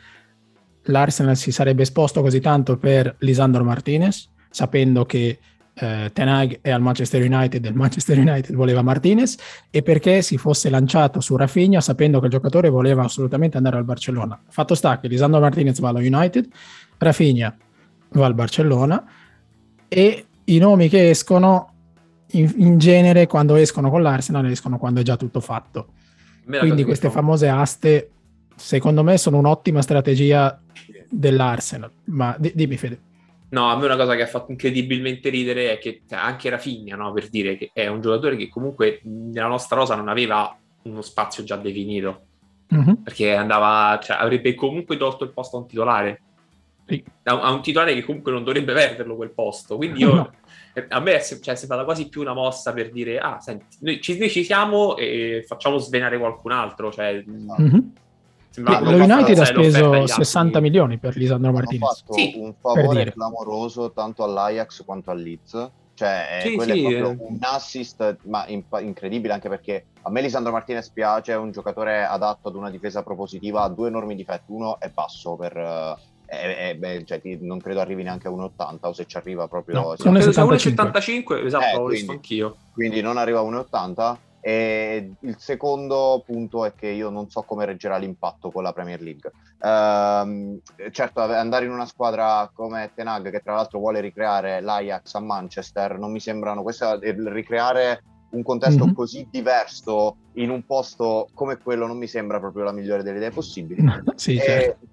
l'Arsenal si sarebbe esposto così tanto per Lisandro Martinez, sapendo che eh, Tenag è al Manchester United e il Manchester United voleva Martinez e perché si fosse lanciato su Rafinha sapendo che il giocatore voleva assolutamente andare al Barcellona. Fatto sta che Lisandro Martinez va allo United, Rafinha va al Barcellona e i nomi che escono in, in, genere quando escono con l'Arsenal escono quando è già tutto fatto. Quindi queste fa... famose aste, secondo me, sono un'ottima strategia dell'Arsenal. Ma d- dimmi, Fede. No, a me una cosa che ha fatto incredibilmente ridere è che cioè, anche Rafinha, no, per dire che è un giocatore che comunque nella nostra rosa non aveva uno spazio già definito. Mm-hmm. Perché andava, cioè, avrebbe comunque tolto il posto a un titolare. Sì. A, a, un titolare che comunque non dovrebbe perderlo quel posto. Quindi io no a me è, cioè, è sembrata quasi più una mossa per dire, ah, senti, noi ci, noi ci siamo e facciamo svenare qualcun altro. Cioè, mm-hmm. lo United ha speso 60 milioni per Lisandro Martinez. Ha fatto sì, un favore clamoroso tanto all'Ajax quanto al Leeds. Cioè, sì, quello sì, è proprio un assist ma in- incredibile anche perché a me Lisandro Martinez piace, è un giocatore adatto ad una difesa propositiva, ha due enormi difetti. Uno è basso per... Eh, beh, cioè, non credo arrivi neanche a 1,80 o se ci arriva proprio... No, 1,75 esatto, eh, l'ho visto anch'io. Quindi non arriva a 1,80 e il secondo punto è che io non so come reggerà l'impatto con la Premier League. Uh, certo, andare in una squadra come Tenag, che tra l'altro vuole ricreare l'Ajax a Manchester, non mi sembrano. Questo ricreare un contesto mm-hmm. così diverso in un posto come quello non mi sembra proprio la migliore delle idee possibili. sì, certo.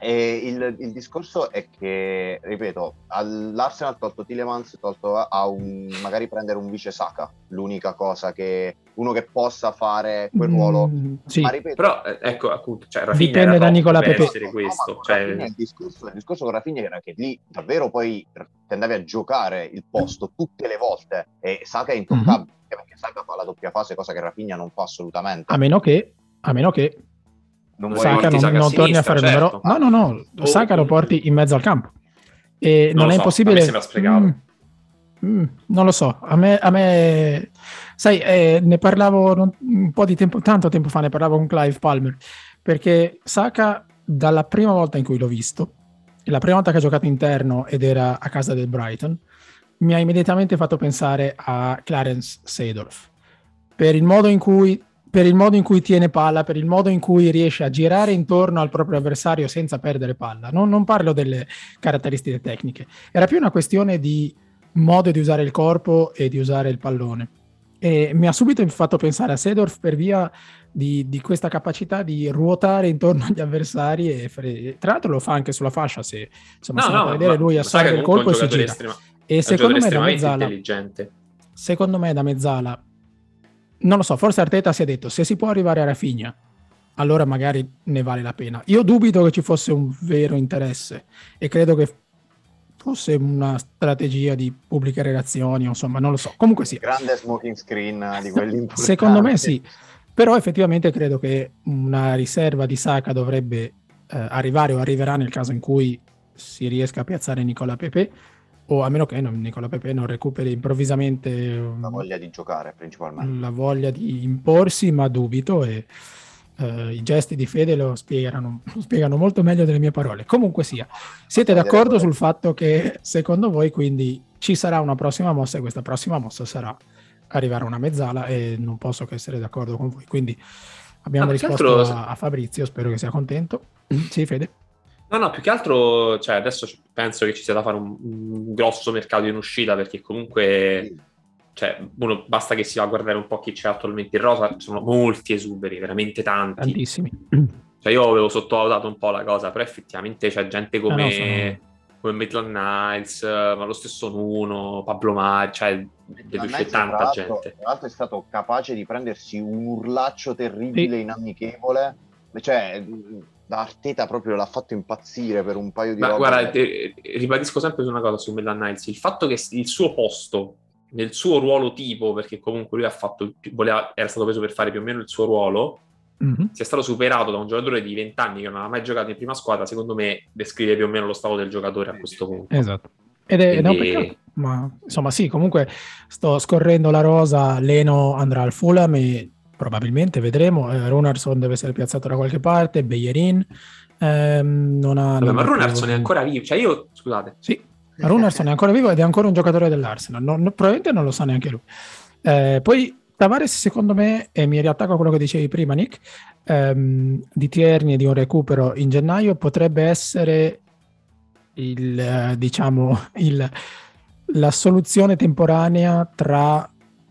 E il, il, discorso è che, ripeto, l'Arsenal ha tolto Tillemans, tolto a un, magari prendere un vice Saka, l'unica cosa che uno che possa fare quel ruolo. Mm, sì. Ma ripeto, però eh, ecco appunto, cioè, dipende da Nicola Pepe. Questo, no, cioè... il, discorso, il discorso con Rafinha era che lì davvero poi tendavi a giocare il posto tutte le volte e Saka è intoccabile mm-hmm. perché Saka fa la doppia fase, cosa che Rafinha non fa assolutamente. A meno che, a meno che non Saka non, non torni a fare certo. il numero. No, no, no. Oh, Saka lo porti in mezzo al campo. E non, non è so, impossibile. Mm, mm, non lo so. A me, a me sai, eh, ne parlavo non, un po' di tempo, tanto tempo fa, ne parlavo con Clive Palmer. Perché Saka, dalla prima volta in cui l'ho visto, la prima volta che ha giocato interno ed era a casa del Brighton, mi ha immediatamente fatto pensare a Clarence Seedorf. Per il modo in cui per il modo in cui tiene palla, per il modo in cui riesce a girare intorno al proprio avversario senza perdere palla. Non, non, parlo delle caratteristiche tecniche, era più una questione di modo di usare il corpo e di usare il pallone. E mi ha subito fatto pensare a Sedorf per via di, di questa capacità di ruotare intorno agli avversari e fre- tra l'altro lo fa anche sulla fascia se insomma no, no, vedere lui assorbe il colpo e si gira. Estrema, e secondo me da mezzala secondo me da mezzala non lo so, forse Arteta si è detto se si può arrivare a Rafinha, allora magari ne vale la pena. Io dubito che ci fosse un vero interesse e credo che fosse una strategia di pubbliche relazioni, insomma, non lo so. Comunque sì. Grande smoking screen di quelli importanti. Secondo me sì, però effettivamente credo che una riserva di Saka dovrebbe eh, arrivare o arriverà nel caso in cui si riesca a piazzare Nicola Pepe o a meno che non, Nicola Pepe non recuperi improvvisamente la voglia di giocare principalmente. la voglia di imporsi ma dubito e uh, i gesti di Fede lo spiegano, lo spiegano, molto meglio delle mie parole. Comunque sia siete d'accordo sul fatto che secondo voi quindi ci sarà una prossima mossa e questa prossima mossa sarà arrivare a una mezzala e non posso che essere d'accordo con voi. Quindi abbiamo ah, risposto altro... a, a Fabrizio spero che sia contento. Sì Fede No, no, più che altro, cioè, adesso penso che ci sia da fare un, un grosso mercato in uscita perché comunque, cioè, uno basta che si va a guardare un po' chi c'è attualmente in rosa, ci sono molti esuberi, veramente tanti. Tantissimi. Cioè, io avevo sottovalutato un po' la cosa, però effettivamente c'è gente come, ah, no, sono... come Maitland Niles, ma lo stesso Nuno, Pablo Mari, cioè, c'è tanta gente. Tra l'altro è stato capace di prendersi un urlaccio terribile, sì. inamichevole, cioè da Arteta proprio l'ha fatto impazzire per un paio di Ma guarda, te, ribadisco sempre su una cosa su Mellan Niles, il fatto che il suo posto nel suo ruolo tipo, perché comunque lui ha fatto, voleva, era stato preso per fare più o meno il suo ruolo, mm-hmm. sia stato superato da un giocatore di 20 anni che non ha mai giocato in prima squadra, secondo me descrive più o meno lo stato del giocatore a questo punto. Esatto. Ed è, Quindi... ed è un peccato, ma insomma sì, comunque sto scorrendo la rosa, Leno andrà al Fulham e probabilmente vedremo. Eh, Runarson deve essere piazzato da qualche parte, Beyerin ehm, non ha... Vabbè, ma Runarson è ancora vivo, cioè io, scusate. Sì, Runarson è ancora vivo ed è ancora un giocatore dell'Arsenal, non, probabilmente non lo sa neanche lui. Eh, poi Tavares secondo me, e mi riattacco a quello che dicevi prima Nick, ehm, di Tierney e di un recupero in gennaio potrebbe essere il, eh, diciamo, il, la soluzione temporanea tra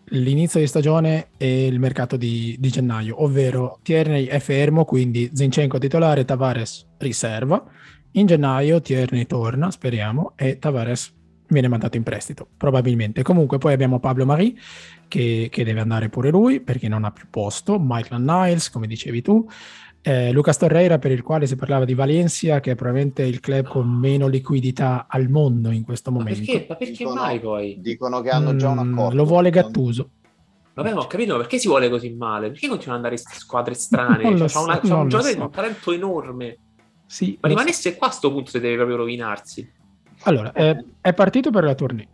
l'inizio di stagione e il mercato di, di, gennaio, ovvero Tierney è fermo, quindi Zinchenko titolare, Tavares riserva. In gennaio Tierney torna, speriamo, e Tavares viene mandato in prestito, probabilmente. Comunque poi abbiamo Pablo Marie che, che deve andare pure lui perché non ha più posto, Michael Niles, come dicevi tu, eh, Lucas Torreira per il quale si parlava di Valencia che è probabilmente il club con meno liquidità al mondo in questo momento. Ma perché, ma perché dicono, mai poi? Dicono che hanno già un mm, accordo. lo vuole Gattuso. Vabbè, ma ho capito, ma perché si vuole così male? Perché continua ad andare in squadre strane? Non Cioè, so, una- un giocatore so. di un talento enorme. Sì, Ma rimanesse qua a sto punto se deve proprio rovinarsi. so. Allora, è, è partito per la tournée,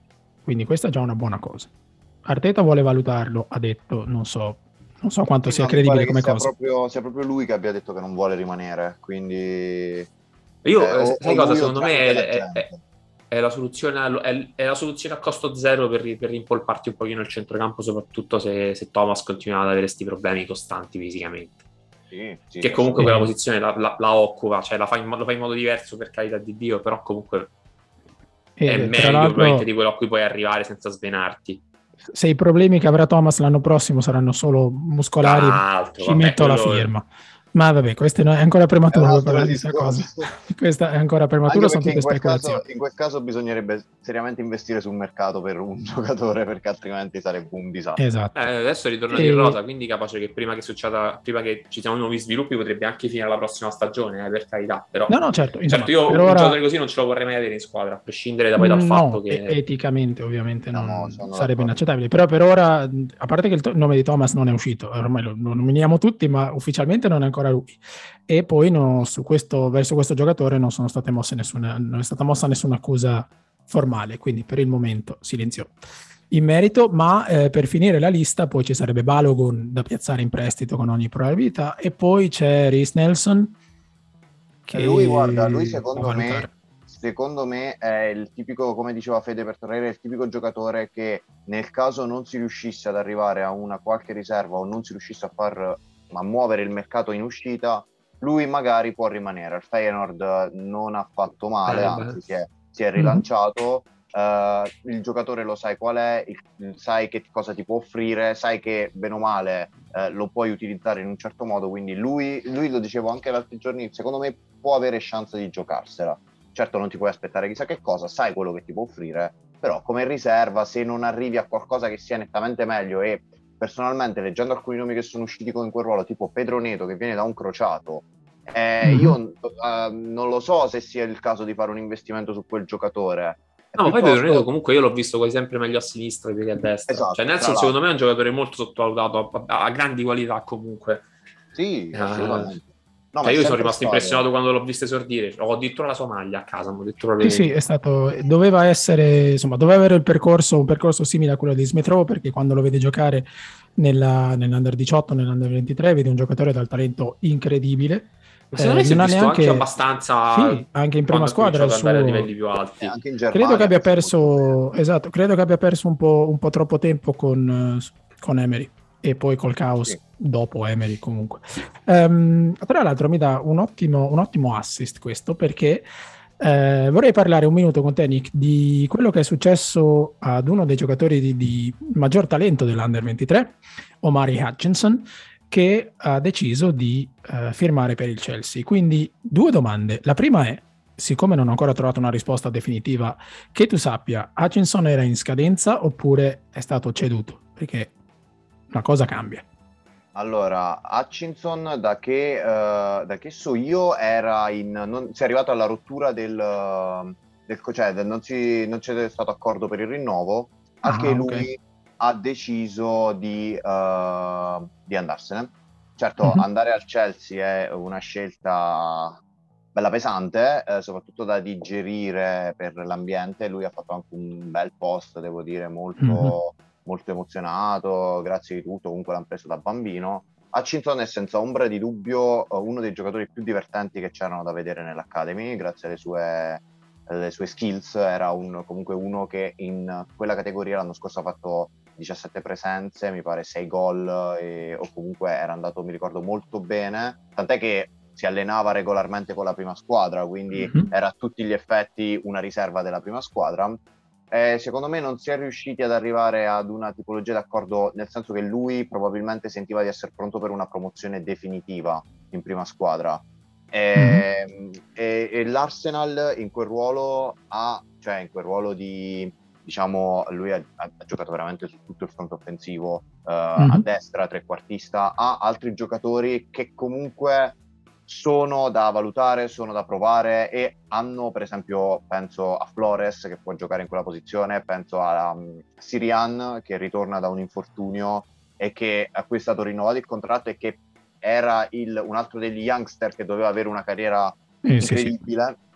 quindi questa è già una buona cosa. Arteta vuole valutarlo, ha detto, non so, non so quanto sia credibile come sia cosa. Proprio, sia proprio lui che abbia detto che non vuole rimanere, quindi... Io, Eh, eh, sai cosa? Secondo me è, la è- è- è la soluzione, a- è, è la soluzione a costo zero per, per rimpolparti un pochino il centrocampo, soprattutto se, se Thomas continua ad avere questi problemi costanti fisicamente. Sì, sì, che comunque sì. quella posizione la, la- la occupa, cioè la fa in, lo fa in modo diverso per carità di Dio, però comunque E, è tra meglio probabilmente di quello a cui puoi arrivare senza svenarti. Se i problemi che avrà Thomas l'anno prossimo saranno solo muscolari, Tra l'altro, ci vabbè, metto la firma. Ma vabbè, questo è ancora È prematuro un per parlare di questa cosa. discorso. Questa è ancora prematuro, sono tutte in quel, speculazioni. caso, in quel caso bisognerebbe seriamente investire sul mercato per un giocatore perché altrimenti sarebbe un disastro. Esatto. Eh, adesso ritorna E- di rosa, quindi capace che prima che succeda, prima che ci siano nuovi sviluppi, potrebbe anche finire la prossima stagione, eh, per carità. Però, No, no, certo. insomma, certo, io un ora- giocatore così non ce lo vorrei mai avere in squadra, a prescindere da poi dal No, fatto che. eticamente ovviamente No, non no, sarebbe inaccettabile. Però per ora, a parte che il to- nome di Thomas non è uscito, ormai lo, lo nominiamo tutti, ma ufficialmente non è ancora lui. E poi no, su questo, verso questo giocatore non, sono state mosse nessuna, non è stata mossa nessuna accusa formale, quindi per il momento silenzio in merito, ma eh, per finire la lista poi ci sarebbe Balogun da piazzare in prestito con ogni probabilità e poi c'è Reese Nelson che E lui, guarda, lui secondo me, secondo me è il tipico, come diceva Fede per tornare, è il tipico giocatore che nel caso non si riuscisse ad arrivare a una qualche riserva o non si riuscisse a far a muovere il mercato in uscita, lui magari può rimanere. Il Feyenoord non ha fatto male, Eh, anzi si è, si è rilanciato. Eh, il giocatore lo sai qual è, il- sai che cosa ti può offrire, sai che bene o male eh, lo puoi utilizzare in un certo modo. Quindi lui, lui lo dicevo anche gli altri giorni, secondo me può avere chance di giocarsela. Certo, non ti puoi aspettare chissà che cosa, sai quello che ti può offrire, però come riserva, se non arrivi a qualcosa che sia nettamente meglio e personalmente leggendo alcuni nomi che sono usciti con quel ruolo, tipo Pedro Neto che viene da un crociato, eh, Mhm. io eh, non lo so se sia il caso di fare un investimento su quel giocatore. No, ma poi Piuttosto- Pedro Neto comunque io l'ho visto quasi sempre meglio a sinistra che a destra. Esatto, cioè, Nelson, secondo me, è un giocatore molto sottovalutato, ha, grandi qualità comunque. Sì, Ah. assolutamente. No, Cioè, ma io sono rimasto stato- impressionato quando l'ho visto esordire. Ho addirittura la sua maglia a casa. proprio Sì, sì, è stato, doveva essere, insomma, doveva avere il percorso, un percorso simile a quello di Smith Rowe, perché quando lo vede giocare nella- nell'Under 18, nell'Under 23, vede un giocatore dal talento incredibile. Secondo me Eh, si è non ha visto neanche- anche abbastanza. Sì, anche in prima squadra andare a suo- livelli più alti. Eh, anche in Germania, Credo che abbia perso, esatto, credo che abbia perso un po', un po' troppo tempo con, eh, con Emery e poi col caos Sì. dopo Emery comunque. Ehm, tra l'altro mi dà un ottimo, un ottimo assist questo perché eh, vorrei parlare un minuto con te Nick di quello che è successo ad uno dei giocatori di, di maggior talento dell'Under 23, Omari Hutchinson, che ha deciso di eh, firmare per il Chelsea. Quindi due domande. La prima è, siccome non ho ancora trovato una risposta definitiva, che tu sappia, Hutchinson era in scadenza oppure è stato ceduto? Perché la cosa cambia. Allora, Hutchinson, da che, eh, da che so io, era in, non, si è arrivato alla rottura del, eh, del cioè del- non, si, non c'è stato accordo per il rinnovo, Ah, anche ok. lui ha deciso di, eh, di andarsene. Certo, Mhm. andare al Chelsea è una scelta bella pesante, eh, soprattutto da digerire per l'ambiente. Lui ha fatto anche un bel post, devo dire, molto, Mhm. Molto emozionato, grazie di tutto, comunque l'hanno preso da bambino. Hutchinson è senza ombra di dubbio eh, uno dei giocatori più divertenti che c'erano da vedere nell'Academy, grazie alle sue, alle sue skills, era un- comunque uno che in quella categoria l'anno scorso ha fatto 17 presenze, mi pare 6 gol e- o comunque era andato, mi ricordo, molto bene, tant'è che si allenava regolarmente con la prima squadra, quindi Mhm. era a tutti gli effetti una riserva della prima squadra. Eh, secondo me non si è riusciti ad arrivare ad una tipologia d'accordo, nel senso che lui probabilmente sentiva di essere pronto per una promozione definitiva in prima squadra. E, e- e l'Arsenal in quel ruolo ha, cioè in quel ruolo di, diciamo, lui ha, ha giocato veramente su tutto il fronte offensivo, eh, a Mhm. destra, trequartista, ha altri giocatori che comunque sono da valutare, sono da provare e hanno, per esempio, penso a Flores che può giocare in quella posizione, penso a um, Sirian che ritorna da un infortunio e che a cui è stato rinnovato il contratto e che era il, un altro degli youngster che doveva avere una carriera eh, incredibile. Sì, sì.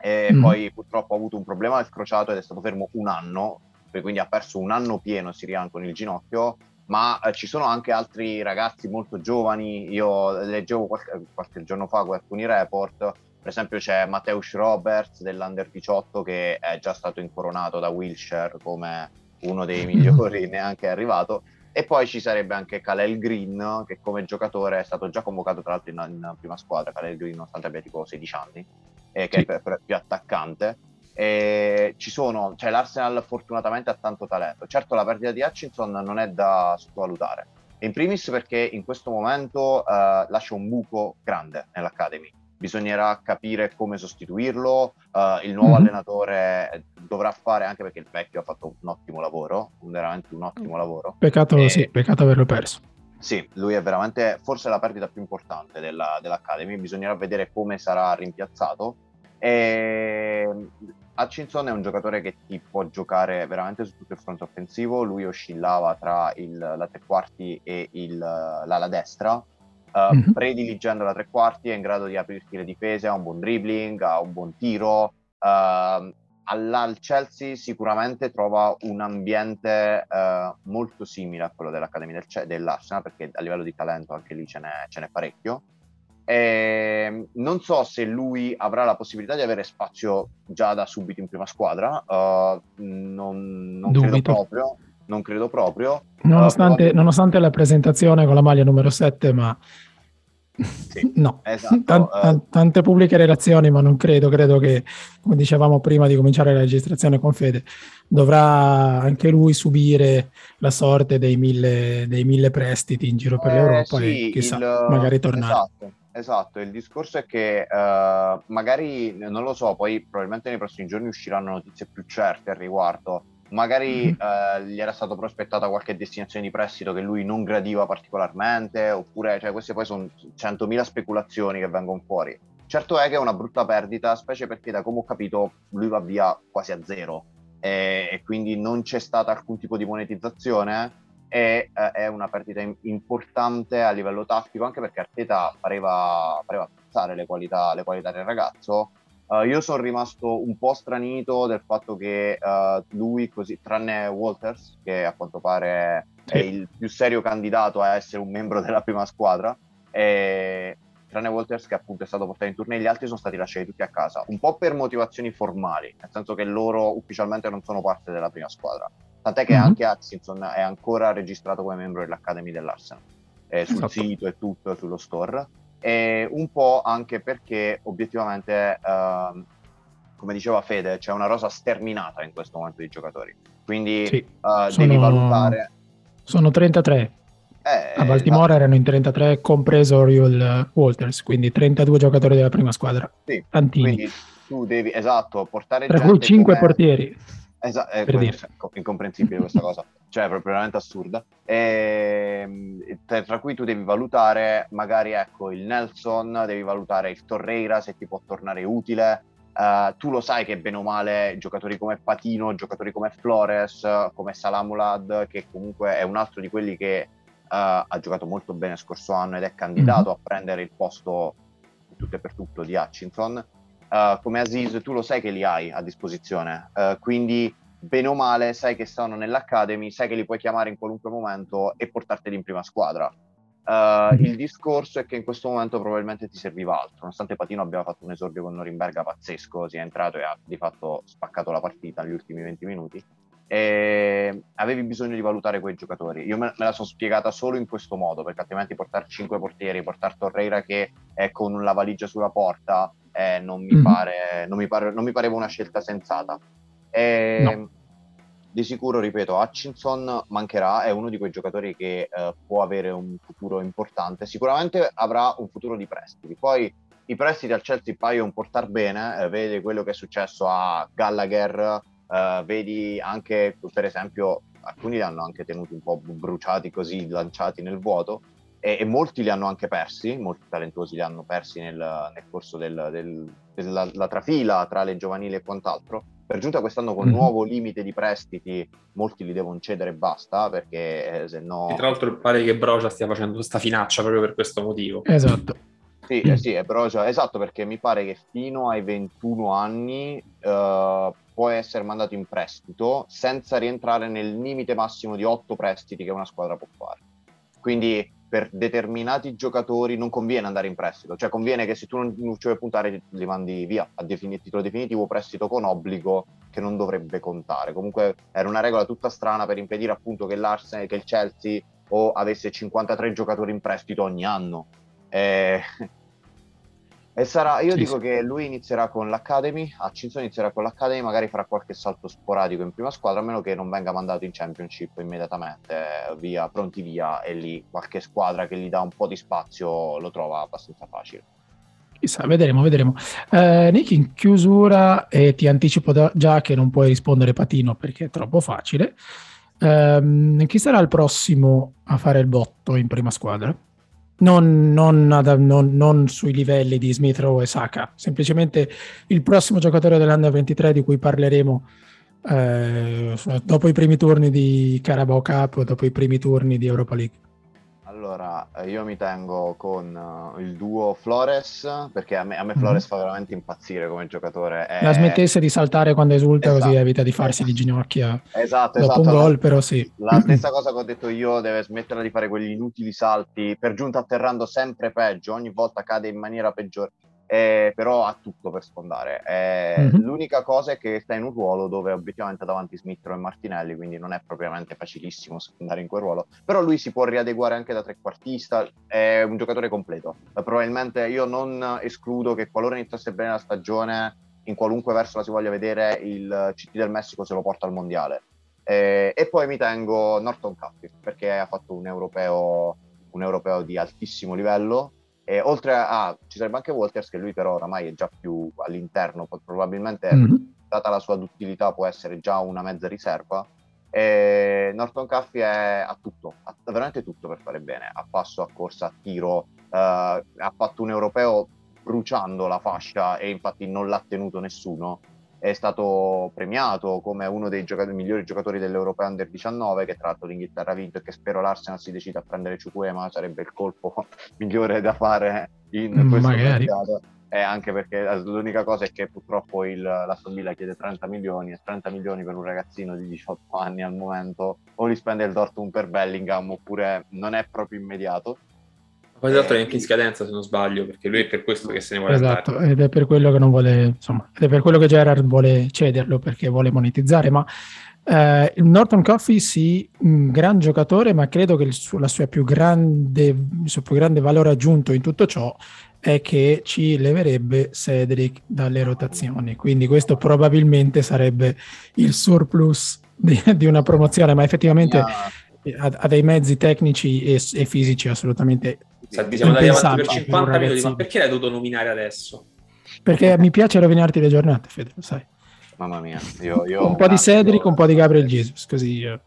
E mm. poi purtroppo ha avuto un problema al crociato ed è stato fermo un anno, quindi ha perso un anno pieno Sirian con il ginocchio. Ma eh, ci sono anche altri ragazzi molto giovani. Io leggevo qualche, qualche giorno fa alcuni report. Per esempio, c'è Mateusz Roberts dell'Under 18 che è già stato incoronato da Wilshire come uno dei migliori, neanche è arrivato e poi ci sarebbe anche Kalel Green, che come giocatore è stato già convocato tra l'altro in, in prima squadra, Kalel Green nonostante abbia tipo 16 anni, eh, che sì. è più attaccante. E ci sono, cioè l'Arsenal fortunatamente ha tanto talento. Certo la perdita di Hutchinson non è da sottovalutare. In primis perché in questo momento eh, lascia un buco grande nell'Academy bisognerà capire come sostituirlo. Uh, il nuovo mm-hmm. allenatore dovrà fare, anche perché il vecchio ha fatto un ottimo lavoro, veramente un ottimo lavoro. Peccato, e... sì, peccato averlo perso. Sì, lui è veramente forse la perdita più importante della, dell'Academy, bisognerà vedere come sarà rimpiazzato. E... Hutchinson è un giocatore che ti può giocare veramente su tutto il fronte offensivo, lui oscillava tra il, la tre quarti e il, l'ala destra, uh, mm-hmm. prediligendo la tre quarti è in grado di aprirti le difese, ha un buon dribbling, ha un buon tiro. Uh, al Chelsea sicuramente trova un ambiente uh, molto simile a quello dell'Accademia del, dell'Arsenal perché a livello di talento anche lì ce n'è, ce n'è parecchio. E non so se lui avrà la possibilità di avere spazio già da subito in prima squadra, uh, non, non credo proprio. Non credo proprio. Nonostante, uh, nonostante la presentazione con la maglia numero 7, ma sì, no, esatto. Tant- uh, tante pubbliche relazioni, ma non credo, credo che, come dicevamo prima di cominciare la registrazione con Fede, dovrà anche lui subire la sorte dei mille, dei mille prestiti in giro per eh, l'Europa sì, e chissà, il, magari tornare. Esatto, esatto, il discorso è che uh, magari, non lo so, poi probabilmente nei prossimi giorni usciranno notizie più certe al riguardo, magari mm-hmm. eh, gli era stato prospettata qualche destinazione di prestito che lui non gradiva particolarmente, oppure cioè, queste poi sono 100.000 speculazioni che vengono fuori. Certo è che è una brutta perdita, specie perché da come ho capito lui va via quasi a zero e, e quindi non c'è stata alcun tipo di monetizzazione e eh, è una partita in- importante a livello tattico anche perché Arteta pareva, pareva apprezzare le qualità, le qualità del ragazzo Uh, io sono rimasto un po' stranito del fatto che uh, lui, così, tranne Walters, che a quanto pare sì. è il più serio candidato a essere un membro della prima squadra, e tranne Walters che appunto è stato portato in tournée, gli altri sono stati lasciati tutti a casa, un po' per motivazioni formali, nel senso che loro ufficialmente non sono parte della prima squadra. Tant'è che mm-hmm. anche Hutchinson è ancora registrato come membro dell'Academy dell'Arsenal, eh, sul esatto. sito e tutto, sullo store e un po' anche perché obiettivamente, uh, come diceva Fede, c'è una rosa sterminata in questo momento di giocatori. Quindi sì, uh, sono, devi valutare. Sono 33. Eh, a Baltimora esatto. erano in 33, compreso Oriol Walters, quindi 32 giocatori della prima squadra. Sì, Tantini. Quindi tu devi, esatto, portare Tra cui 5 come... portieri. Esatto, è incomprensibile questa cosa, cioè è proprio veramente assurda. E, ehm, tra, tra, cui tu devi valutare magari ecco il Nelson, devi valutare il Torreira se ti può tornare utile. Uh, tu lo sai che bene o male giocatori come Patino, giocatori come Flores, come Salamulad, che comunque è un altro di quelli che uh, ha giocato molto bene scorso anno ed è candidato mm-hmm. a prendere il posto tutto e per tutto di Hutchinson uh, come Aziz tu lo sai che li hai a disposizione, uh, quindi bene o male sai che stanno nell'Academy, sai che li puoi chiamare in qualunque momento e portarteli in prima squadra. Uh, il discorso è che in questo momento probabilmente ti serviva altro, nonostante Patino abbia fatto un esordio con Norimberga pazzesco, si è entrato e ha di fatto spaccato la partita negli ultimi 20 minuti. Avevi bisogno di valutare quei giocatori. Io me, me la sono spiegata solo in questo modo, perché altrimenti portare 5 portieri, portare Torreira che è con la valigia sulla porta, eh, non, mi mm-hmm. pare, non, mi pare, non, mi pareva una scelta sensata. E, no. Di sicuro, ripeto, Hutchinson mancherà, è uno di quei giocatori che eh, può avere un futuro importante, sicuramente avrà un futuro di prestiti. Poi i prestiti al Chelsea paiono portare bene, eh, vedi quello che è successo a Gallagher, eh, vedi anche per esempio alcuni li hanno anche tenuti un po' bruciati così, lanciati nel vuoto, e, e, molti li hanno anche persi, molti talentuosi li hanno persi nel, nel corso del, del, della trafila tra le giovanili e quant'altro. Per giunta quest'anno con mm-hmm. nuovo limite di prestiti, molti li devono cedere e basta, perché eh, se no... E tra l'altro pare che Broja stia facendo questa finaccia proprio per questo motivo. Esatto. Sì, eh sì, è Broja, esatto, perché mi pare che fino ai 21 anni uh, può essere mandato in prestito senza rientrare nel limite massimo di 8 prestiti che una squadra può fare. Quindi per determinati giocatori non conviene andare in prestito, cioè conviene che se tu non, non ci vuoi puntare li mandi via a defini- titolo definitivo prestito con obbligo che non dovrebbe contare. Comunque era una regola tutta strana per impedire appunto che l'Arsenal, che il Chelsea o avesse 53 giocatori in prestito ogni anno. Eh, e sarà, io sì, dico sì. che lui inizierà con l'Academy, a Cinzano inizierà con l'Academy, magari farà qualche salto sporadico in prima squadra, a meno che non venga mandato in Championship immediatamente, via, pronti via, e lì qualche squadra che gli dà un po' di spazio lo trova abbastanza facile. Chissà, vedremo, vedremo. Eh, Nick, in chiusura, e ti anticipo da, già che non puoi rispondere patino perché è troppo facile, eh, chi sarà il prossimo a fare il botto in prima squadra? Non, non, non, non, sui livelli di Smith Rowe e Saka, semplicemente il prossimo giocatore dell'Under 23 di cui parleremo eh, dopo i primi turni di Carabao Cup dopo i primi turni di Europa League. Allora, eh, io mi tengo con uh, il duo Flores, perché a me, a me. Flores mm-hmm. fa veramente impazzire come giocatore. È... La smettesse di saltare quando esulta, esatto. così evita di farsi di ginocchia esatto, dopo esatto. un gol, però sì. La stessa cosa che ho detto io, deve smettere di fare quegli inutili salti, per giunta atterrando sempre peggio, ogni volta cade in maniera peggiore eh, però ha tutto per sfondare. Eh, mm-hmm. L'unica cosa è che sta in un ruolo dove obiettivamente davanti Smith e Martinelli, quindi non è propriamente facilissimo sfondare in quel ruolo, però lui si può riadeguare anche da trequartista, è un giocatore completo. Eh, probabilmente io non escludo che qualora iniziasse bene la stagione, in qualunque verso la si voglia vedere, il CT del Messico se lo porta al mondiale. Eh, e poi mi tengo Norton Cuffy perché ha fatto un europeo, un europeo di altissimo livello e oltre a, ci sarebbe anche Walters, che lui però oramai è già più all'interno, probabilmente mm-hmm. data la sua duttilità può essere già una mezza riserva. E Norton Caffey ha tutto, ha veramente tutto per fare bene. A passo, a corsa, a tiro, eh, ha fatto un europeo bruciando la fascia e infatti non l'ha tenuto nessuno è stato premiato come uno dei giocatori, migliori giocatori dell'Europeo Under 19 che tra l'altro l'Inghilterra ha vinto e che spero l'Arsenal si decida a prendere Ciucuema sarebbe il colpo migliore da fare in mm, questo mercato. E anche perché l'unica cosa è che purtroppo il, la Villa chiede 30 milioni e 30 milioni per un ragazzino di 18 anni al momento. O li spende il Dortmund per Bellingham oppure non è proprio immediato poi tra l'altro è anche in scadenza se non sbaglio, perché lui è per questo che se ne vuole esatto, andare. ed è per quello che non vuole, insomma, ed è per quello che Gerard vuole cederlo perché vuole monetizzare, ma eh, Norton Coffey sì, un gran giocatore, ma credo che il suo, la sua più grande, il suo più grande valore aggiunto in tutto ciò è che ci leverebbe Cedric dalle rotazioni, quindi questo probabilmente sarebbe il surplus di, di una promozione, ma effettivamente... Ha, ha dei mezzi tecnici e, e fisici assolutamente Senti, siamo andati avanti per 50 minuti, ma perché l'hai dovuto nominare adesso? Perché mi piace rovinarti le giornate, Fede, lo sai. Mamma mia, io, io un po' di Cedric, un po' di Gabriel Jesus, così eh,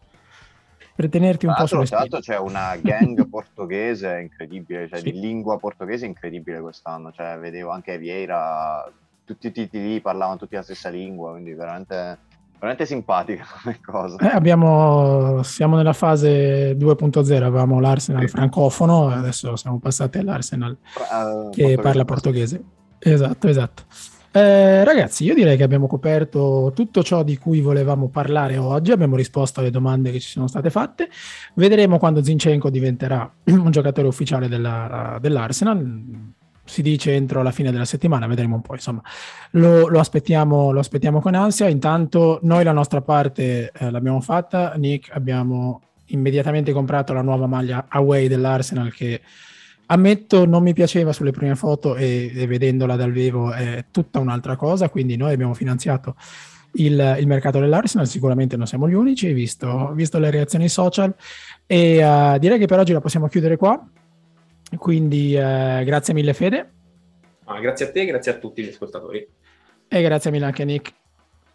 per tenerti un po' sulle Tra l'altro c'è una gang portoghese incredibile, cioè sì. di lingua portoghese incredibile quest'anno, cioè vedevo anche Vieira, tutti i titoli parlavano tutti la stessa lingua, quindi veramente veramente simpatica come cosa. Eh, abbiamo, siamo nella fase 2.0, avevamo l'Arsenal sì. francofono, adesso siamo passati all'Arsenal uh, che parla portoghese. Esatto, esatto. Eh, ragazzi, io direi che abbiamo coperto tutto ciò di cui volevamo parlare oggi, abbiamo risposto alle domande che ci sono state fatte. Vedremo quando Zinchenko diventerà un giocatore ufficiale della, dell'Arsenal si dice entro la fine della settimana, vedremo un po', insomma, lo, lo, aspettiamo, lo aspettiamo, con ansia. Intanto noi la nostra parte eh, l'abbiamo fatta, Nick abbiamo immediatamente comprato la nuova maglia away dell'Arsenal che ammetto non mi piaceva sulle prime foto e, e vedendola dal vivo è tutta un'altra cosa, quindi noi abbiamo finanziato il, il mercato dell'Arsenal, sicuramente non siamo gli unici, visto, visto le reazioni social. E uh, direi che per oggi la possiamo chiudere qua. Quindi eh, grazie mille Fede. Ah, grazie a te, grazie a tutti gli ascoltatori. E grazie mille anche Nick.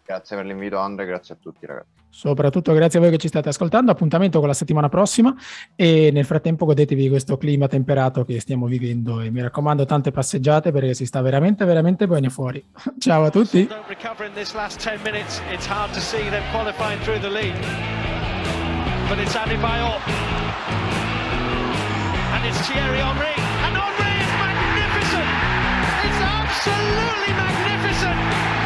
Grazie per l'invito Andre, grazie a tutti ragazzi. Soprattutto grazie a voi che ci state ascoltando, appuntamento con la settimana prossima e nel frattempo godetevi questo clima temperato che stiamo vivendo e mi raccomando tante passeggiate perché si sta veramente veramente bene fuori. Ciao a tutti. And it's Thierry Henry. And Henry is magnificent. It's absolutely magnificent.